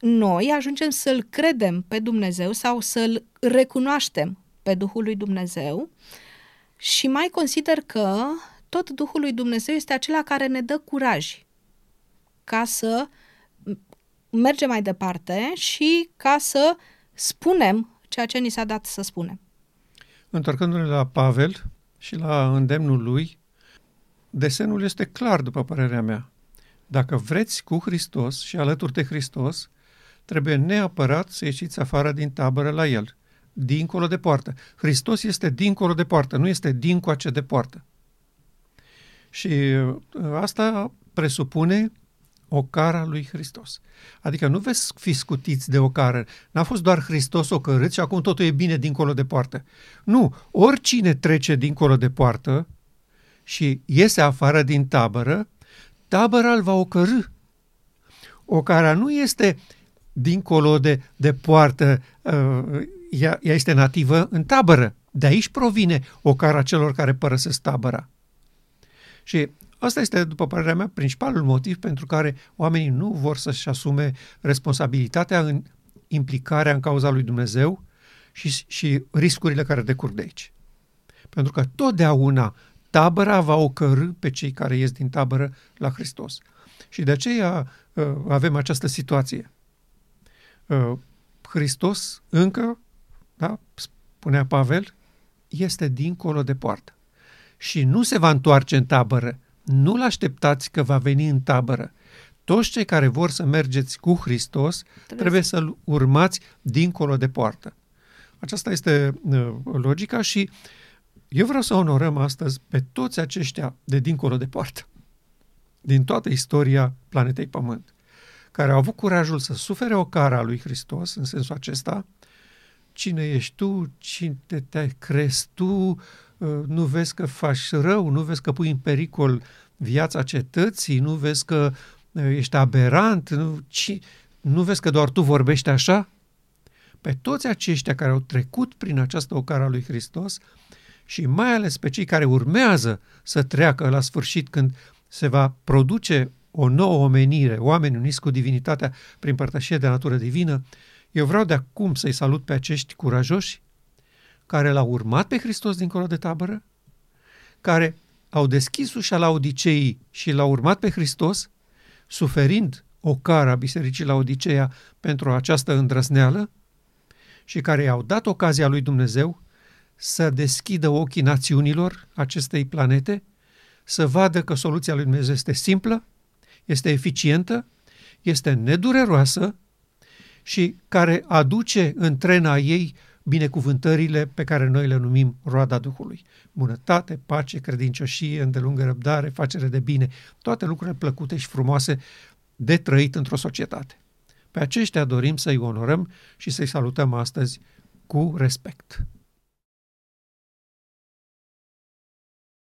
noi ajungem să-L credem pe Dumnezeu sau să-L recunoaștem pe Duhul lui Dumnezeu și mai consider că tot Duhul lui Dumnezeu este acela care ne dă curaj ca să mergem mai departe și ca să spunem ceea ce ni s-a dat să spunem. Întorcându-ne la Pavel și la îndemnul lui, desenul este clar, după părerea mea. Dacă vreți cu Hristos și alături de Hristos, trebuie neapărat să ieșiți afară din tabără la El, dincolo de poartă. Hristos este dincolo de poartă, nu este dincoace de poartă. Și uh, asta presupune o cara lui Hristos. Adică nu veți fi scutiți de o cară. N-a fost doar Hristos ocărât și acum totul e bine dincolo de poartă. Nu, oricine trece dincolo de poartă și iese afară din tabără, tabăra îl va ocărâ. Ocara nu este dincolo de, de poartă, uh, ea, ea este nativă în tabără. De aici provine ocara celor care părăsesc tabăra. Și asta este, după părerea mea, principalul motiv pentru care oamenii nu vor să-și asume responsabilitatea în implicarea în cauza lui Dumnezeu și, și riscurile care decurg de aici. Pentru că totdeauna tabăra va ocărâ pe cei care ies din tabără la Hristos. Și de aceea uh, avem această situație. Uh, Hristos încă, da, spunea Pavel, este dincolo de poartă și nu se va întoarce în tabără. Nu-l așteptați că va veni în tabără. Toți cei care vor să mergeți cu Hristos trebuie, trebuie să-L urmați dincolo de poartă. Aceasta este uh, logica și eu vreau să onorăm astăzi pe toți aceștia de dincolo de poartă, din toată istoria planetei Pământ, care au avut curajul să sufere o cara lui Hristos, în sensul acesta, cine ești tu, cine te crezi tu, uh, nu vezi că faci rău, nu vezi că pui în pericol viața cetății, nu vezi că uh, ești aberant, nu, ci, nu vezi că doar tu vorbești așa? Pe toți aceștia care au trecut prin această ocară a lui Hristos și mai ales pe cei care urmează să treacă la sfârșit când se va produce o nouă omenire, oameni uniți cu divinitatea prin părtășie de natură divină, eu vreau de acum să-i salut pe acești curajoși care l-au urmat pe Hristos dincolo de tabără, care au deschis ușa la Odiceii și l-au urmat pe Hristos, suferind o cara Bisericii la Odiceea pentru această îndrăzneală și care i-au dat ocazia lui Dumnezeu să deschidă ochii națiunilor acestei planete, să vadă că soluția lui Dumnezeu este simplă, este eficientă, este nedureroasă și care aduce în trena ei binecuvântările pe care noi le numim roada Duhului. Bunătate, pace, credincioșie, îndelungă răbdare, facere de bine, toate lucrurile plăcute și frumoase de trăit într-o societate. Pe aceștia dorim să-i onorăm și să-i salutăm astăzi cu respect.